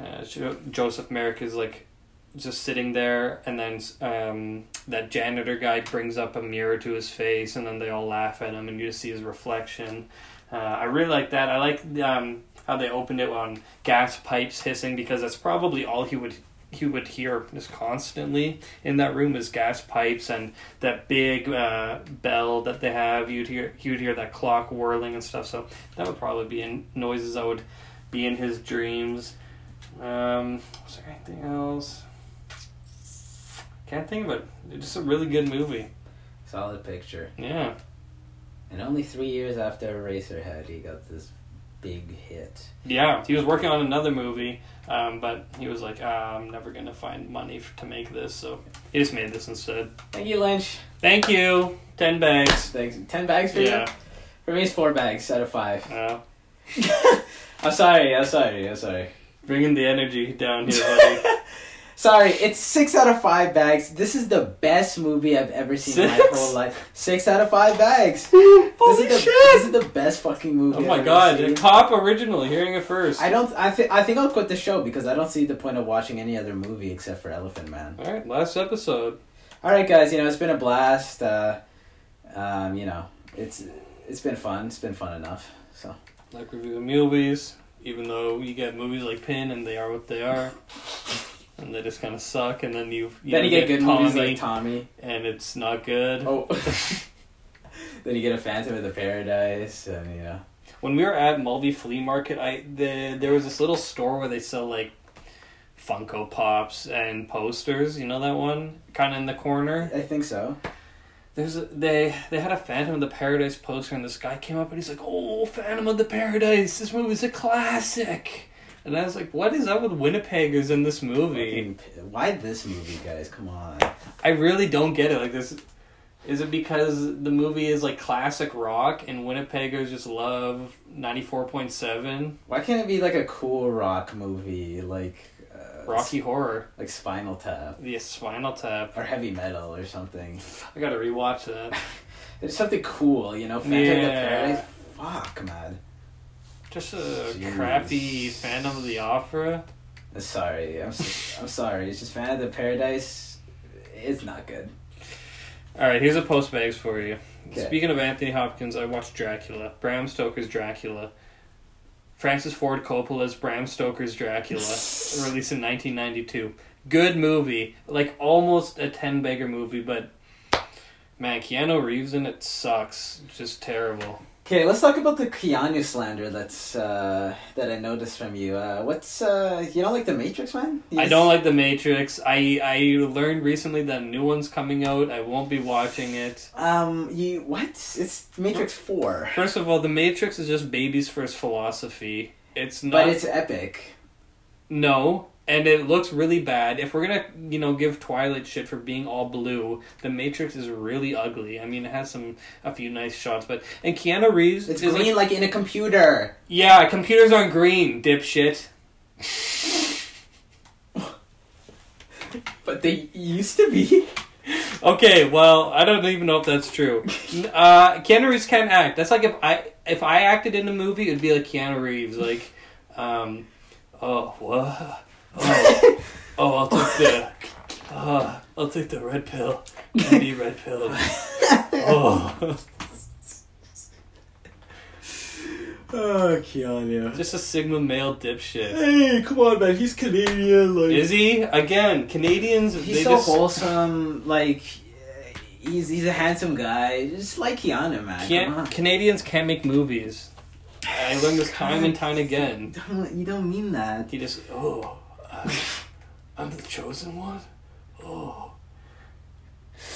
uh, Joseph Merrick is like just sitting there, and then um, that janitor guy brings up a mirror to his face, and then they all laugh at him, and you just see his reflection. Uh, I really like that. I like um, how they opened it on gas pipes hissing because that's probably all he would he would hear just constantly in that room is gas pipes and that big uh, bell that they have. You'd hear you'd hear that clock whirling and stuff. So that would probably be in noises that would be in his dreams. Um, was there anything else? Can't think of it. It's just a really good movie. Solid picture. Yeah. And only three years after Eraserhead, he got this big hit. Yeah, he was working on another movie, um, but he was like, ah, I'm never going to find money f- to make this, so he just made this instead. Thank you, Lynch. Thank you. Ten bags. Thanks. Ten bags for Yeah. you? For me, it's four bags out of five. Uh, [laughs] [laughs] I'm sorry, I'm sorry, I'm sorry. bringing the energy down here, [laughs] buddy. Sorry, it's six out of five bags. This is the best movie I've ever seen in my whole life. Six out of five bags. [laughs] Holy this is the, shit! This is the best fucking movie. Oh I've my ever god, seen. cop original, hearing it first. I don't. I think. I think I'll quit the show because I don't see the point of watching any other movie except for Elephant Man. Alright, last episode. All right, guys. You know it's been a blast. Uh, um, you know it's it's been fun. It's been fun enough. So Like reviewing movies, even though you get movies like Pin and they are what they are. [laughs] And they just kind of suck, and then you, you then you get good movies Tommy, like Tommy. and it's not good. Oh. [laughs] [laughs] then you get a Phantom of the Paradise, and you know. When we were at Mulvey Flea Market, I the there was this little store where they sell like Funko Pops and posters. You know that one, kind of in the corner. I think so. there's a, they they had a Phantom of the Paradise poster, and this guy came up and he's like, "Oh, Phantom of the Paradise! This movie's a classic." And I was like, "What is up with Winnipeggers in this movie?" Fucking- Why this movie, guys? Come on. I really don't get it. Like this, is it because the movie is like classic rock, and Winnipeggers just love ninety four point seven Why can't it be like a cool rock movie, like uh, Rocky Horror, like Spinal Tap the Spinal Tap? or heavy metal or something? [laughs] I gotta rewatch that. [laughs] There's something cool, you know. Phantom of the Yeah. Paradise. Fuck, man. Just a Jeez. crappy Phantom of the Opera. Sorry. I'm so, I'm sorry. It's just Phantom of the Paradise. It's not good. All right, here's a post bags for you. Okay. Speaking of Anthony Hopkins, I watched Dracula. Bram Stoker's Dracula. Francis Ford Coppola's Bram Stoker's Dracula, [laughs] released in 1992. Good movie, like almost a 10 bagger movie, but man, Keanu Reeves in it sucks. Just terrible. Okay, let's talk about the Keanu slander that's uh, that I noticed from you. Uh, what's uh, you don't like the Matrix, man? I don't like The Matrix. I I learned recently that a new one's coming out. I won't be watching it. Um, you what? It's Matrix Four, First of all, The Matrix is just baby's first philosophy. It's not. but it's epic. No, and it looks really bad. If we're gonna, you know, give Twilight shit for being all blue, The Matrix is really ugly. I mean, it has some a few nice shots, but and Keanu Reeves It's is green like, like in a computer. yeah, computers aren't green, dipshit. [laughs] But they used to be. [laughs] Okay, well, I don't even know if that's true. [laughs] Uh, Keanu Reeves can't act. That's like if I if I acted in a movie, it'd be like Keanu Reeves, like, um, oh what, oh, oh, I'll take the, uh, I'll take the red pill, Andy red pill. [laughs] Oh, Oh, Keanu. just a Sigma male dipshit. Hey, come on, man. He's Canadian. Like Is he again? Canadians. he's they so just, wholesome. Like he's he's a handsome guy. Just like Keanu, man. Can't. Canadians can't make movies. I learned this time and time again. Don't, you don't mean that. He just, oh, I'm, I'm the chosen one. Oh.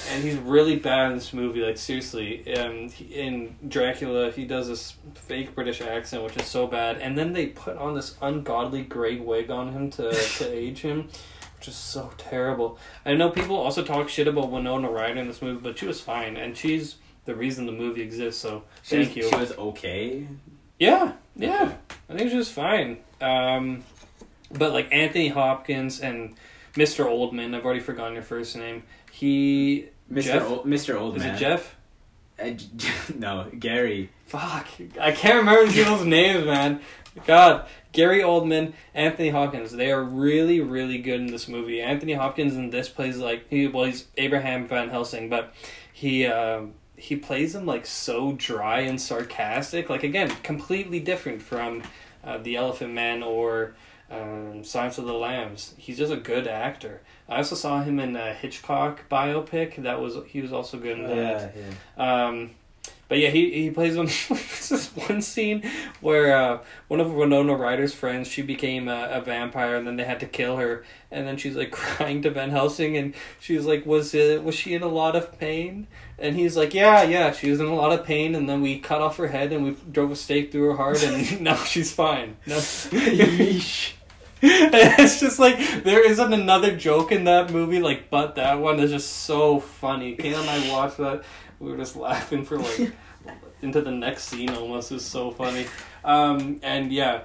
And he's really bad in this movie. Like seriously, um, he- in Dracula, he does this fake British accent, which is so bad. And then they put on this ungodly gray wig on him to to [laughs] age him, which is so terrible. I know people also talk shit about Winona Ryder in this movie, but she was fine, and she's the reason the movie exists. So She thank was, you. She was okay. Yeah, yeah. I think she was fine. Um, but like Anthony Hopkins and Mr. Oldman, I've already forgotten your first name. He Mr. Jeff? Old, Mr. Oldman. is it Jeff? Uh, [laughs] no, Gary. Fuck, I can't remember people's [laughs] names, man. God, Gary Oldman, Anthony Hopkins, they are really, really good in this movie. Anthony Hopkins in this plays like he well, he's Abraham Van Helsing, but he um he plays him like so dry and sarcastic. Like again, completely different from uh, the Elephant Man or um, Silence of the Lambs. He's just a good actor. I also saw him in a Hitchcock biopic. That was he was also good in that. Yeah, yeah. Um, but yeah, he he plays. [laughs] There's this one scene where uh, one of Winona Ryder's friends she became a, a vampire, and then they had to kill her. And then she's like [laughs] crying to Van Helsing, and she's like, "Was it was she in a lot of pain?" And he's like, "Yeah, yeah, she was in a lot of pain." And then we cut off her head, and we drove a stake through her heart, and [laughs] now she's fine. No. Yeesh. [laughs] it's just like there isn't another joke in that movie like but that one is just so funny. Kayla and I watched that. We were just laughing for like [laughs] into the next scene almost. It was so funny. Um, and yeah,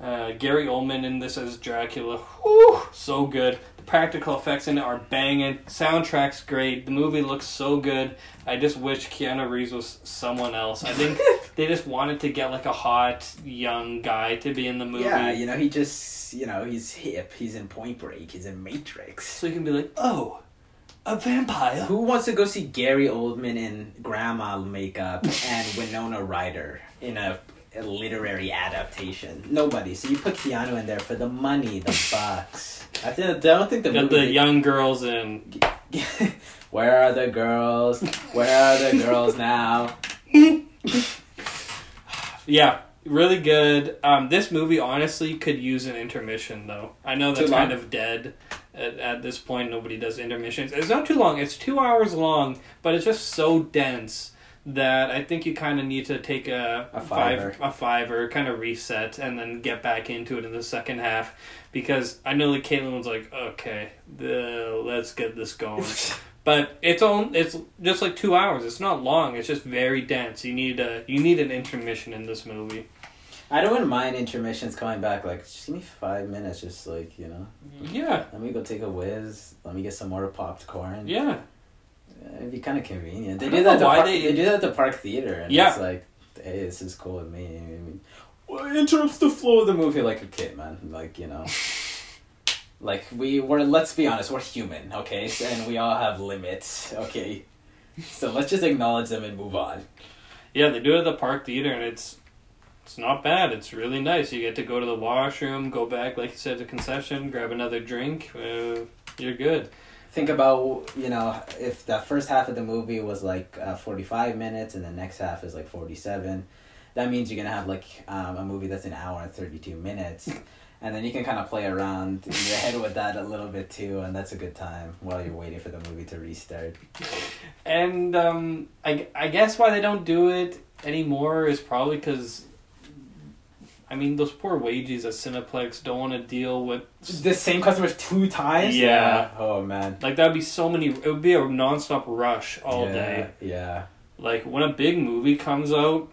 uh, Gary Oldman in this as Dracula. Whew, so good. Practical effects in it are banging. Soundtrack's great. The movie looks so good. I just wish Keanu Reeves was someone else. I think [laughs] they just wanted to get like a hot young guy to be in the movie. Yeah, you know, he just, you know, he's hip. He's in Point Break. He's in Matrix. So you can be like, oh, a vampire. Who wants to go see Gary Oldman in grandma makeup and [laughs] Winona Ryder in a, a literary adaptation? Nobody. So you put Keanu in there for the money, the [laughs] bucks. I, think, I don't think the Got movie. the young girls in. [laughs] Where are the girls? Where are the girls now? [laughs] Yeah, really good. Um, this movie honestly could use an intermission though. I know that's kind of dead, At, at this point, nobody does intermissions. It's not too long. It's two hours long, but it's just so dense that I think you kind of need to take a, A five a fiver, kind of reset, and then get back into it in the second half. Because I know that Caitlin was like, "Okay, the, let's get this going." [laughs] but it's on. It's just like two hours. It's not long. It's just very dense. You need a you need an intermission in this movie. I don't mind intermissions coming back. Like, just give me five minutes. Just like you know, Yeah, let me go take a whiz. Let me get some more popped corn. yeah. It'd be kind of convenient. They I do that. know To why park, they- they... do that at the Park Theater, and Yeah. it's like, hey, this is cool with me. I mean, well, it interrupts the flow of the movie. Like, a kid, man. Like, you know, [laughs] like we we're. Let's be honest, we're human, okay, and we all have limits, okay. So let's just acknowledge them and move on. Yeah, they do it at the park theater, and it's it's not bad. It's really nice. You get to go to the washroom, go back, like you said, to concession, grab another drink. Uh, you're good. Think about you know if the first half of the movie was like uh, forty five minutes and the next half is like forty seven, that means you're gonna have like um, a movie that's an hour and thirty two minutes, [laughs] and then you can kind of play around in your head with that a little bit too, and that's a good time while you're waiting for the movie to restart. And um, I I guess why they don't do it anymore is probably because. I mean, those poor wages at Cineplex don't want to deal with The same customers two times. Yeah. Oh man. like that'd be so many. It would be a nonstop rush all yeah, day. Yeah. Like when a big movie comes out,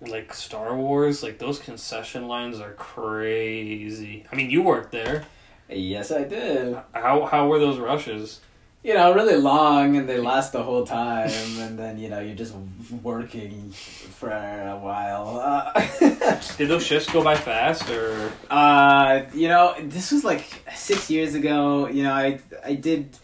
like Star Wars, like those concession lines are crazy. I mean, you worked there. Yes, I did. How how were those rushes? You know, really long and they last the whole time, and then you know you're just working for a while. Uh, [laughs] Did those shifts go by fast or? uh, you know, this was like six years ago. You know, I I did.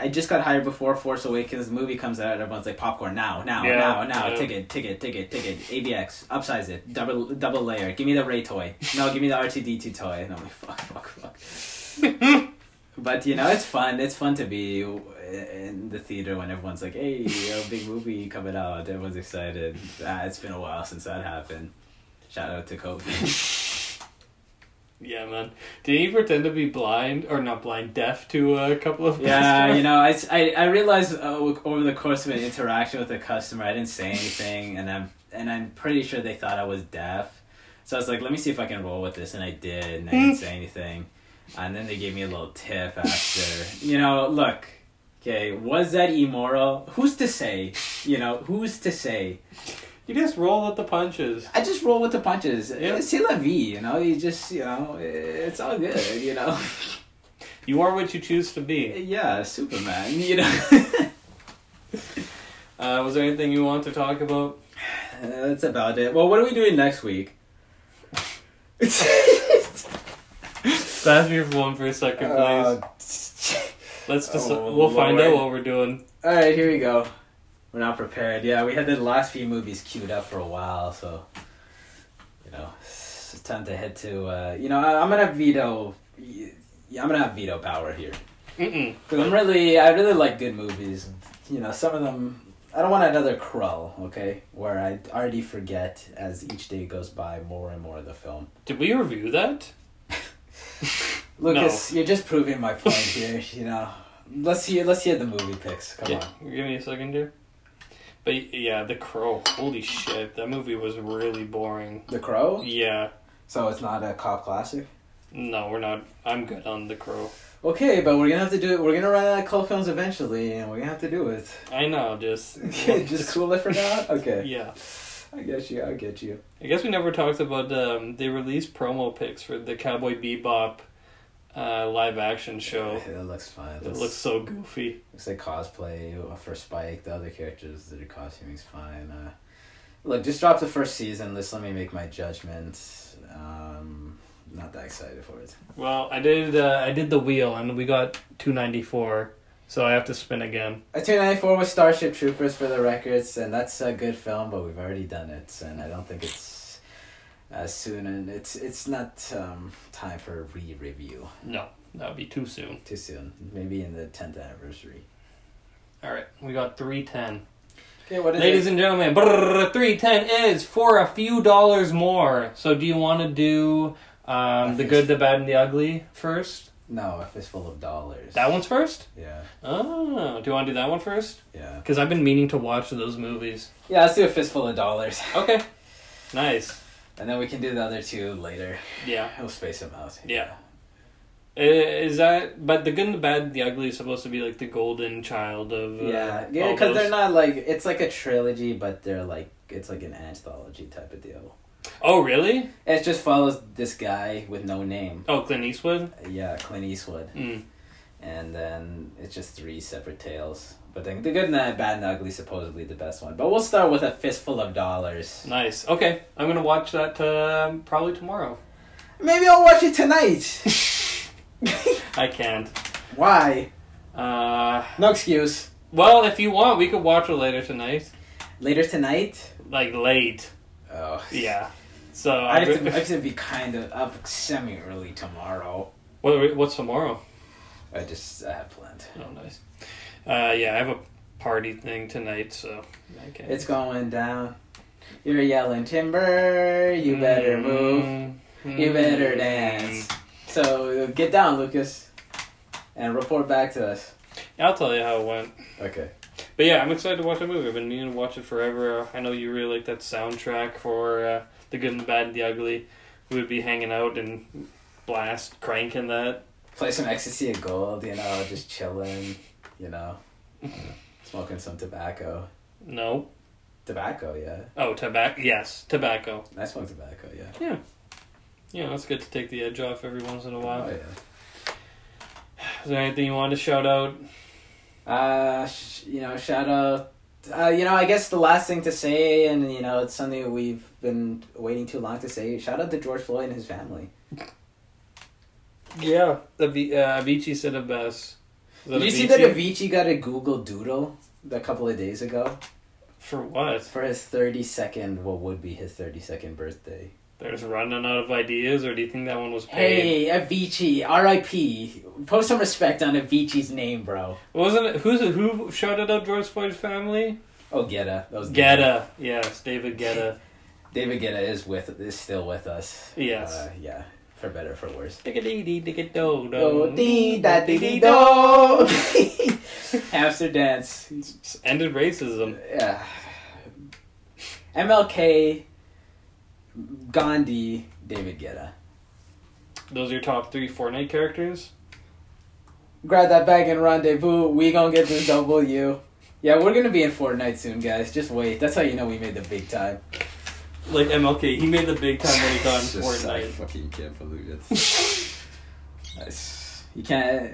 I just got hired before Force Awakens. The movie comes out, everyone's like popcorn now, now, Yeah, now, now. yeah. Ticket, ticket, ticket, ticket. AVX, upsize it, double, double layer. Give me the Ray toy. No, give me the R two D two toy. And I'm like, fuck, fuck, fuck. [laughs] But you know, it's fun. It's fun to be in the theater when everyone's like, "Hey, a big movie coming out." Everyone's excited. Ah, it's been a while since that happened. Shout out to COVID. Yeah, man. Did he pretend to be blind or not blind, deaf to a couple of? yeah, customers? you know, I, I, I realized uh, over the course of an interaction with a customer, I didn't say anything, and I'm and I'm pretty sure they thought I was deaf. So I was like, "Let me see if I can roll with this," and I did, and I didn't say anything. And then they gave me a little tip after. You know, look. Okay, was that immoral? Who's to say? You know, who's to say? You just roll with the punches. I just roll with the punches. Yeah. C'est la vie, you know. You just, you know, it's all good, you know. You are what you choose to be. yeah, Superman, you know. [laughs] Uh, was there anything you want to talk about? [sighs] That's about it. Well, what are we doing next week? [laughs] Pass me your phone for a second, please. Uh, [laughs] Let's just. oh, we'll find out what we're doing. all right, here we go. We're not prepared. Yeah, we had the last few movies queued up for a while, so you know, it's time to head to. Uh, you know, I, I'm gonna veto. Yeah, I'm gonna have veto power here. Mm-mm. Cause I'm really, I really like good movies. You know, some of them. I don't want another Krull, okay, where I already forget as each day goes by more and more of the film. Did we review that? [laughs] Lucas, you're just proving my point here. [laughs] You know, let's hear, let's hear the movie picks. Come Yeah, on. give me a second here. But yeah, The Crow. Holy shit, that movie was really boring. The Crow. Yeah, So it's not a cop classic. no, we're not. I'm good on The Crow. Okay, but we're gonna have to do it. We're gonna run out of cult films eventually, and we're gonna have to do it. I know, just [laughs] just cool it for now. Okay, yeah. I get you. I get you. I guess we never talked about. Um, they released promo pics for the Cowboy Bebop uh, live action show. It looks fun. It looks so goofy. Looks like cosplay for Spike. The other characters, their costuming's fine. Uh, look, just drop the first season. Let's let me make my judgment. Um, not that excited for it. Well, I did. Uh, I did the wheel, and we got two ninety four. So I have to spin again. A two ninety four was Starship Troopers for the records, and that's a good film, but we've already done it, and I don't think it's as soon, and it's it's not um, time for a re review. No, that would be too soon. Too soon. Maybe in the tenth anniversary. All right, we got three ten. Okay, what is Ladies it? and gentlemen, three ten is for a few dollars more. So do you want to do um, the good, the bad, and the ugly first? No, a fistful of dollars. That one's first. Yeah, Oh, do you want to do that one first? yeah, Because I've been meaning to watch those movies. yeah. Let's do a fistful of dollars, [laughs] Okay. Nice. and then we can do the other two later. Yeah. [laughs] We'll space them out. Yeah. I- Is that? But the good and the bad, the ugly is supposed to be like the golden child of. Uh, Yeah, yeah, because they're not like it's like a trilogy, but they're like it's like an anthology type of deal. Oh really? It just follows this guy with no name. Oh, Clint Eastwood. Yeah, Clint Eastwood, Mm. and then it's just three separate tales. But then the good and the bad and the ugly supposedly the best one. But we'll start with a fistful of dollars. Nice. Okay, I'm gonna watch that uh, probably tomorrow. Maybe I'll watch it tonight. [laughs] [laughs] I can't. Why? Uh, No excuse. well, if you want, we could watch it later tonight. Later tonight. Like late. Oh. Yeah. So I have, to, I have to be kind of up semi early tomorrow. What, what's tomorrow? I just I have planned. Oh, nice. Uh, yeah, I have a party thing tonight, so I can't. It's going down. You're yelling timber. You better move. Mm, You better dance. So get down, Lucas, and report back to us. I'll tell you how it went. Okay. But yeah, I'm excited to watch the movie. I've been meaning to watch it forever. I know you really like that soundtrack for uh, The Good and the Bad and the Ugly. We would be hanging out and blast cranking that. Play some ecstasy of gold. You know, just chilling. You know, smoking some tobacco. No. Tobacco, yeah. Oh, tobacco. Yes, tobacco. I smoke tobacco, yeah. Yeah, Yeah, that's good to take the edge off every once in a while. Oh yeah. Is there anything you want to shout out? Uh, sh- you know, shout out. Uh, you know, I guess the last thing to say, and you know, it's something we've been waiting too long to say. Shout out to George Floyd and his family. Yeah, Avi- uh, Avicii said it best. Is Did you see that Avicii got a Google Doodle a couple of days ago For what? for his thirty second, what would be his thirty second birthday? They're running out of ideas, or do you think that one was paid? Hey, Avicii, R.I.P. Post some respect on Avicii's name, bro. Wasn't it? Who's it? Who shouted out George Floyd's family? Oh, Guetta. That was Guetta. Yes, David Guetta. [laughs] David Guetta is with is still with us. Yes. Uh, yeah, for better for worse. Diggity digga do Do dee da dee dee do. [laughs] Hamster dance. Ended racism. Yeah. MLK, Gandhi, David Guetta. Those are your top three Fortnite characters. Grab that bag and rendezvous. We gonna get this W. Yeah, we're gonna be in Fortnite soon, guys. Just wait. That's how you know we made the big time. Like MLK, he made the big time when he got in Just- I Fortnite. fucking can't believe it. [laughs] You can't.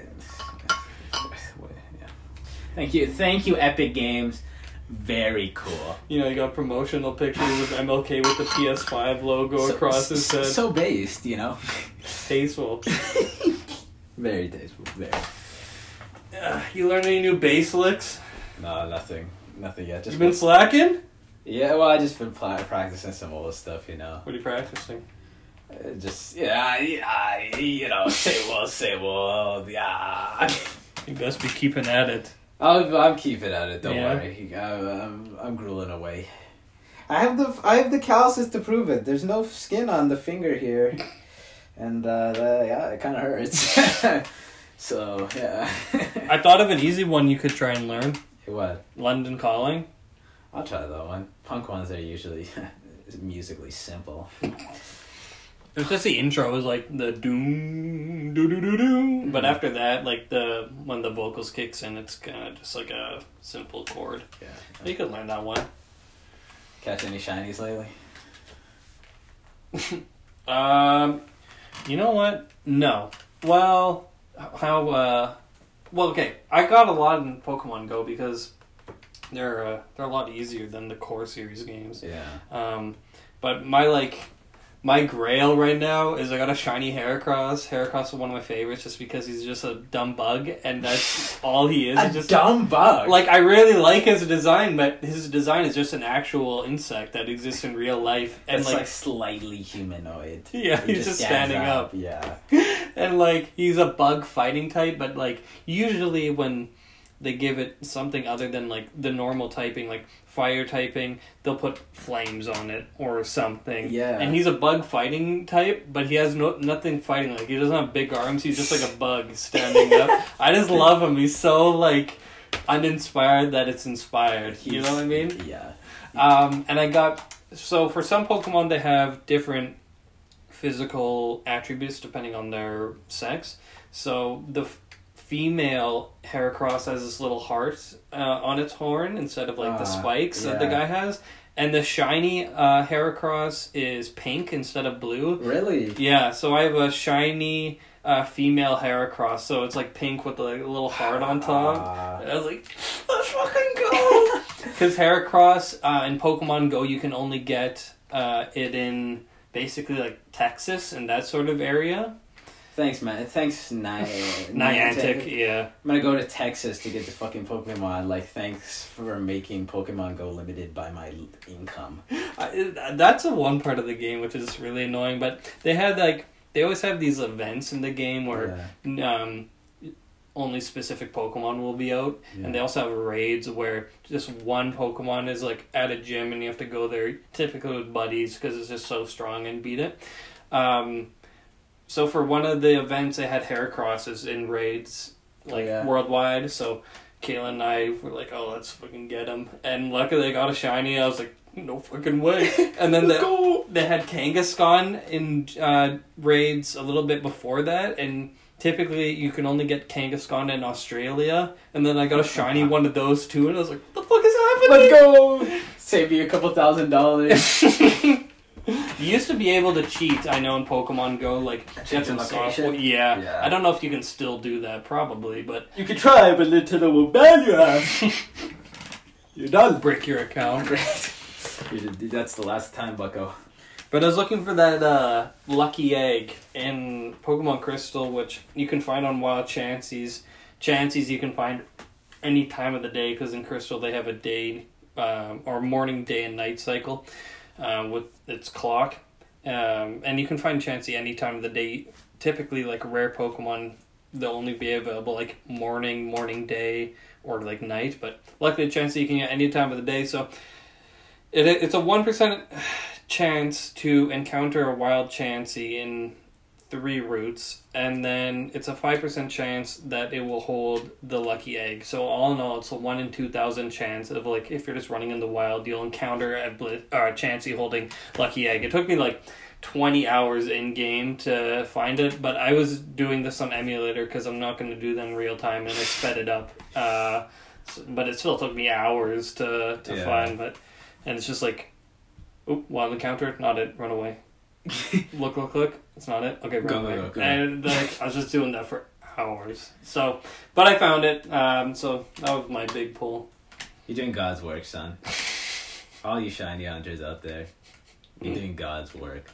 Yeah. Thank you, thank you, Epic Games. Very cool. You know, you got promotional pictures of MLK with the PS5 logo So- across his so, head. so based, you know. Tasteful. [laughs] Very tasteful. Very. Uh, you learn any new bass licks? No, nothing. Nothing yet. Just you been slacking? yeah. Well, I just been pla- practicing some old stuff, you know. What are you practicing? Uh, Just yeah, yeah, you know. Say well, say well, yeah. You best be keeping at it. I'll, I'm keeping at it. Don't Yeah. worry. I'm, I'm, I'm grueling away. I have the I have the calluses to prove it. There's no skin on the finger here, [laughs] and uh, the, yeah, it kind of hurts. [laughs] so yeah. I thought of an easy one you could try and learn. what? London Calling. I'll try that one. Punk ones are usually [laughs] musically simple. It was just the intro was like the doom doo doo doo doo, but after that, like the when the vocals kicks in, it's kind of just like a simple chord. Yeah. You could learn that one. Catch any shinies lately? [laughs] Um, you know what? No. Well, how? uh Well, okay. I got a lot in Pokemon Go because they're uh, they're a lot easier than the core series games. Yeah. Um, but my like my grail right now is I got a shiny Heracross. Heracross is one of my favorites just because he's just a dumb bug and that's [laughs] all he is. A just dumb bug. like I really like his design, but his design is just an actual insect that exists in real life, and it's like, like, slightly humanoid. [laughs] Yeah, He he's just stands standing up. Yeah. [laughs] and like he's a bug fighting type, but like usually when they give it something other than like the normal typing, like fire typing, they'll put flames on it or something. Yeah. And he's a bug fighting type, but he has no nothing fighting. Like he doesn't have big arms. He's just like a bug [laughs] standing up. I just love him. He's so like uninspired that it's inspired. You know what I mean? Yeah. Um, and I got so for some Pokemon they have different physical attributes depending on their sex. So the female Heracross has this little heart uh, on its horn instead of like the Ah, spikes that the guy has, and the shiny uh, Heracross is pink instead of blue. Really? Yeah, so I have a shiny uh, female Heracross, so it's like pink with like, a little heart on top. Ah. And I was like, let's fucking go! [laughs] Because Heracross uh, in Pokemon Go, you can only get uh, it in basically like Texas and that sort of area. Thanks, man. Thanks, Ni- [laughs] Niantic, yeah. I'm gonna go to Texas to get the fucking Pokemon. Like, thanks for making Pokemon Go limited by my income. [laughs] I, that's a one part of the game which is really annoying, but they had like, they always have these events in the game where Yeah. um, only specific Pokemon will be out. Yeah. And they also have raids where just one Pokemon is like at a gym and you have to go there, typically with buddies because it's just so strong and beat it. Um, so for one of the events, they had Heracrosses in raids like Yeah. worldwide. So Kayla and I were like, "Oh, let's fucking get them!" And luckily, I got a shiny. I was like, "No fucking way!" [laughs] And then Let's the, go! they had Kangaskhan in uh, raids a little bit before that, and typically you can only get Kangaskhan in Australia. And then I got a shiny [laughs] one of those too, and I was like, "What the fuck is happening?" Let's go! [laughs] Save you a couple thousand dollars. [laughs] You used to be able to cheat, I know, in Pokemon Go, like Change get some the location? software. Yeah. Yeah. I don't know if you can still do that, probably, but you can try, but Nintendo will ban your ass. [laughs] You're done. break your account. [laughs] That's the last time, Bucko. But I was looking for that uh, lucky egg in Pokemon Crystal, which you can find on Wild Chanseys. Chanseys you can find any time of the day because in Crystal they have a day um, or morning, day, and night cycle uh, with its clock. Um, and you can find Chansey any time of the day. Typically, like rare Pokemon, they'll only be available like morning, morning, day, or like night. But luckily, Chansey you can get any time of the day. So it it's a one percent [sighs] chance to encounter a wild Chansey in three routes, and then it's a five percent chance that it will hold the lucky egg. So all in all, it's a one in two thousand chance of like if you're just running in the wild, you'll encounter a bli- or a Chansey holding lucky egg. It took me like. 20 hours in game to find it, but I was doing this on emulator because I'm not going to do them in real time and I sped it up. Uh, but it still took me hours to, to Yeah. find. But and it's just like, oop, wild encounter, not it, run away. [laughs] look, look, look, it's not it. Okay, Go, go, go, go. And like I was just doing that for hours. So, but I found it. Um, so that was my big pull. You're doing God's work, son. All you shiny hunters out there, you're Mm. doing God's work.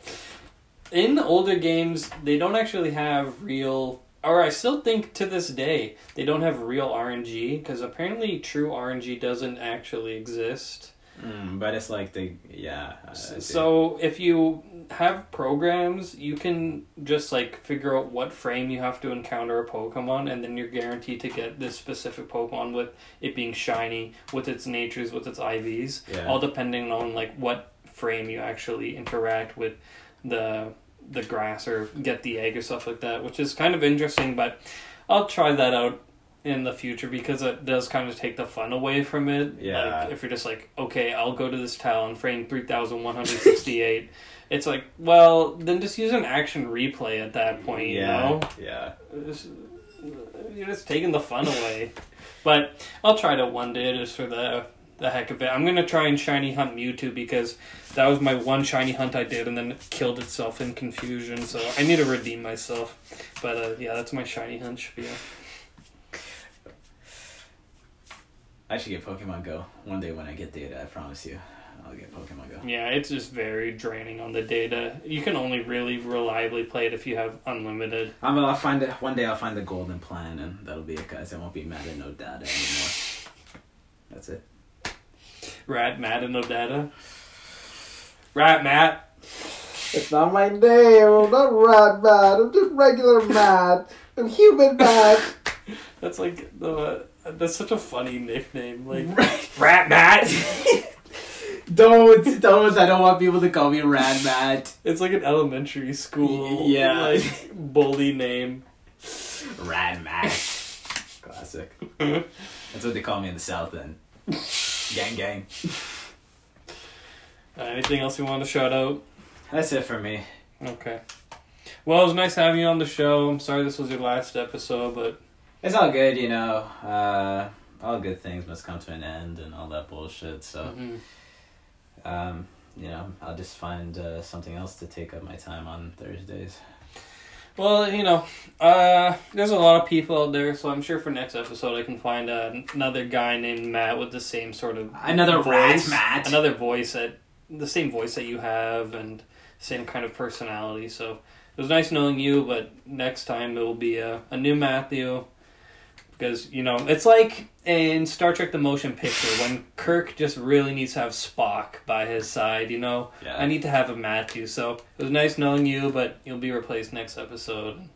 In the older games, they don't actually have real. Or I still think to this day they don't have real RNG because apparently true RNG doesn't actually exist. Mm, but it's like the yeah. I- I. So if you have programs, you can just like figure out what frame you have to encounter a Pokemon, and then you're guaranteed to get this specific Pokemon with it being shiny, with its natures, with its IVs, Yeah. all depending on like what frame you actually interact with the the grass or get the egg or stuff like that, which is kind of interesting. But I'll try that out in the future because it does kind of take the fun away from it. Yeah. Like if you're just like, okay, I'll go to this tile and frame three thousand one hundred sixty eight. [laughs] it's like, well, then just use an action replay at that point. You yeah, know, yeah. Just- you're just taking the fun away. [laughs] But I'll try to one day just for the the heck of it. I'm gonna try and shiny hunt Mewtwo because that was my one shiny hunt I did, and then it killed itself in confusion. So I need to redeem myself. But uh, yeah, that's my shiny hunt spiel. I should get Pokemon Go one day when I get data. I promise you, I'll get Pokemon Go. Yeah, it's just very draining on the data. You can only really reliably play it if you have unlimited. I'm, I'll find it one day. I'll find the golden plan, and that'll be it, guys. I won't be mad at no data anymore. That's it. Rat Matt and no data. Rat Matt. It's not my name. I'm not rat mad. I'm just regular mad. I'm human mad. [laughs] That's like the that's such a funny nickname. Like [laughs] Rat Matt. [laughs] don't, don't. I don't want people to call me Rat Matt. it's like an elementary school yeah. like bully name. Rat Matt. Classic. [laughs] That's what they call me in the South End. Gang, gang. Uh, anything else you want to shout out? That's it for me. Okay. Well, it was nice having you on the show. I'm sorry this was your last episode, but It's all good, you know. Uh, all good things must come to an end and all that bullshit. So, mhm. um, you know, I'll just find uh, something else to take up my time on Thursdays. well, you know, uh, there's a lot of people out there, so I'm sure for next episode I can find uh, another guy named Matt with the same sort of Another voice, Matt. another voice that the same voice that you have and same kind of personality. So it was nice knowing you, but next time it will be a, a new Matthew. Because, you know, it's like in Star Trek the Motion Picture when Kirk just really needs to have Spock by his side, you know? Yeah. I need to have a Matthew. So it was nice knowing you, but you'll be replaced next episode.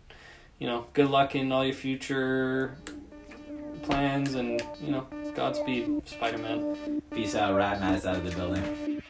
You know, good luck in all your future plans and, you know, Godspeed, Spider Man. Peace out, Rat Matt out of the building.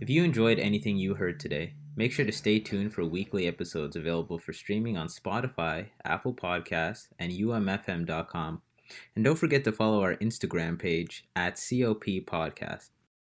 If you enjoyed anything you heard today, make sure to stay tuned for weekly episodes available for streaming on Spotify, Apple Podcasts, and umfm.com. And don't forget to follow our Instagram page at COP Podcast.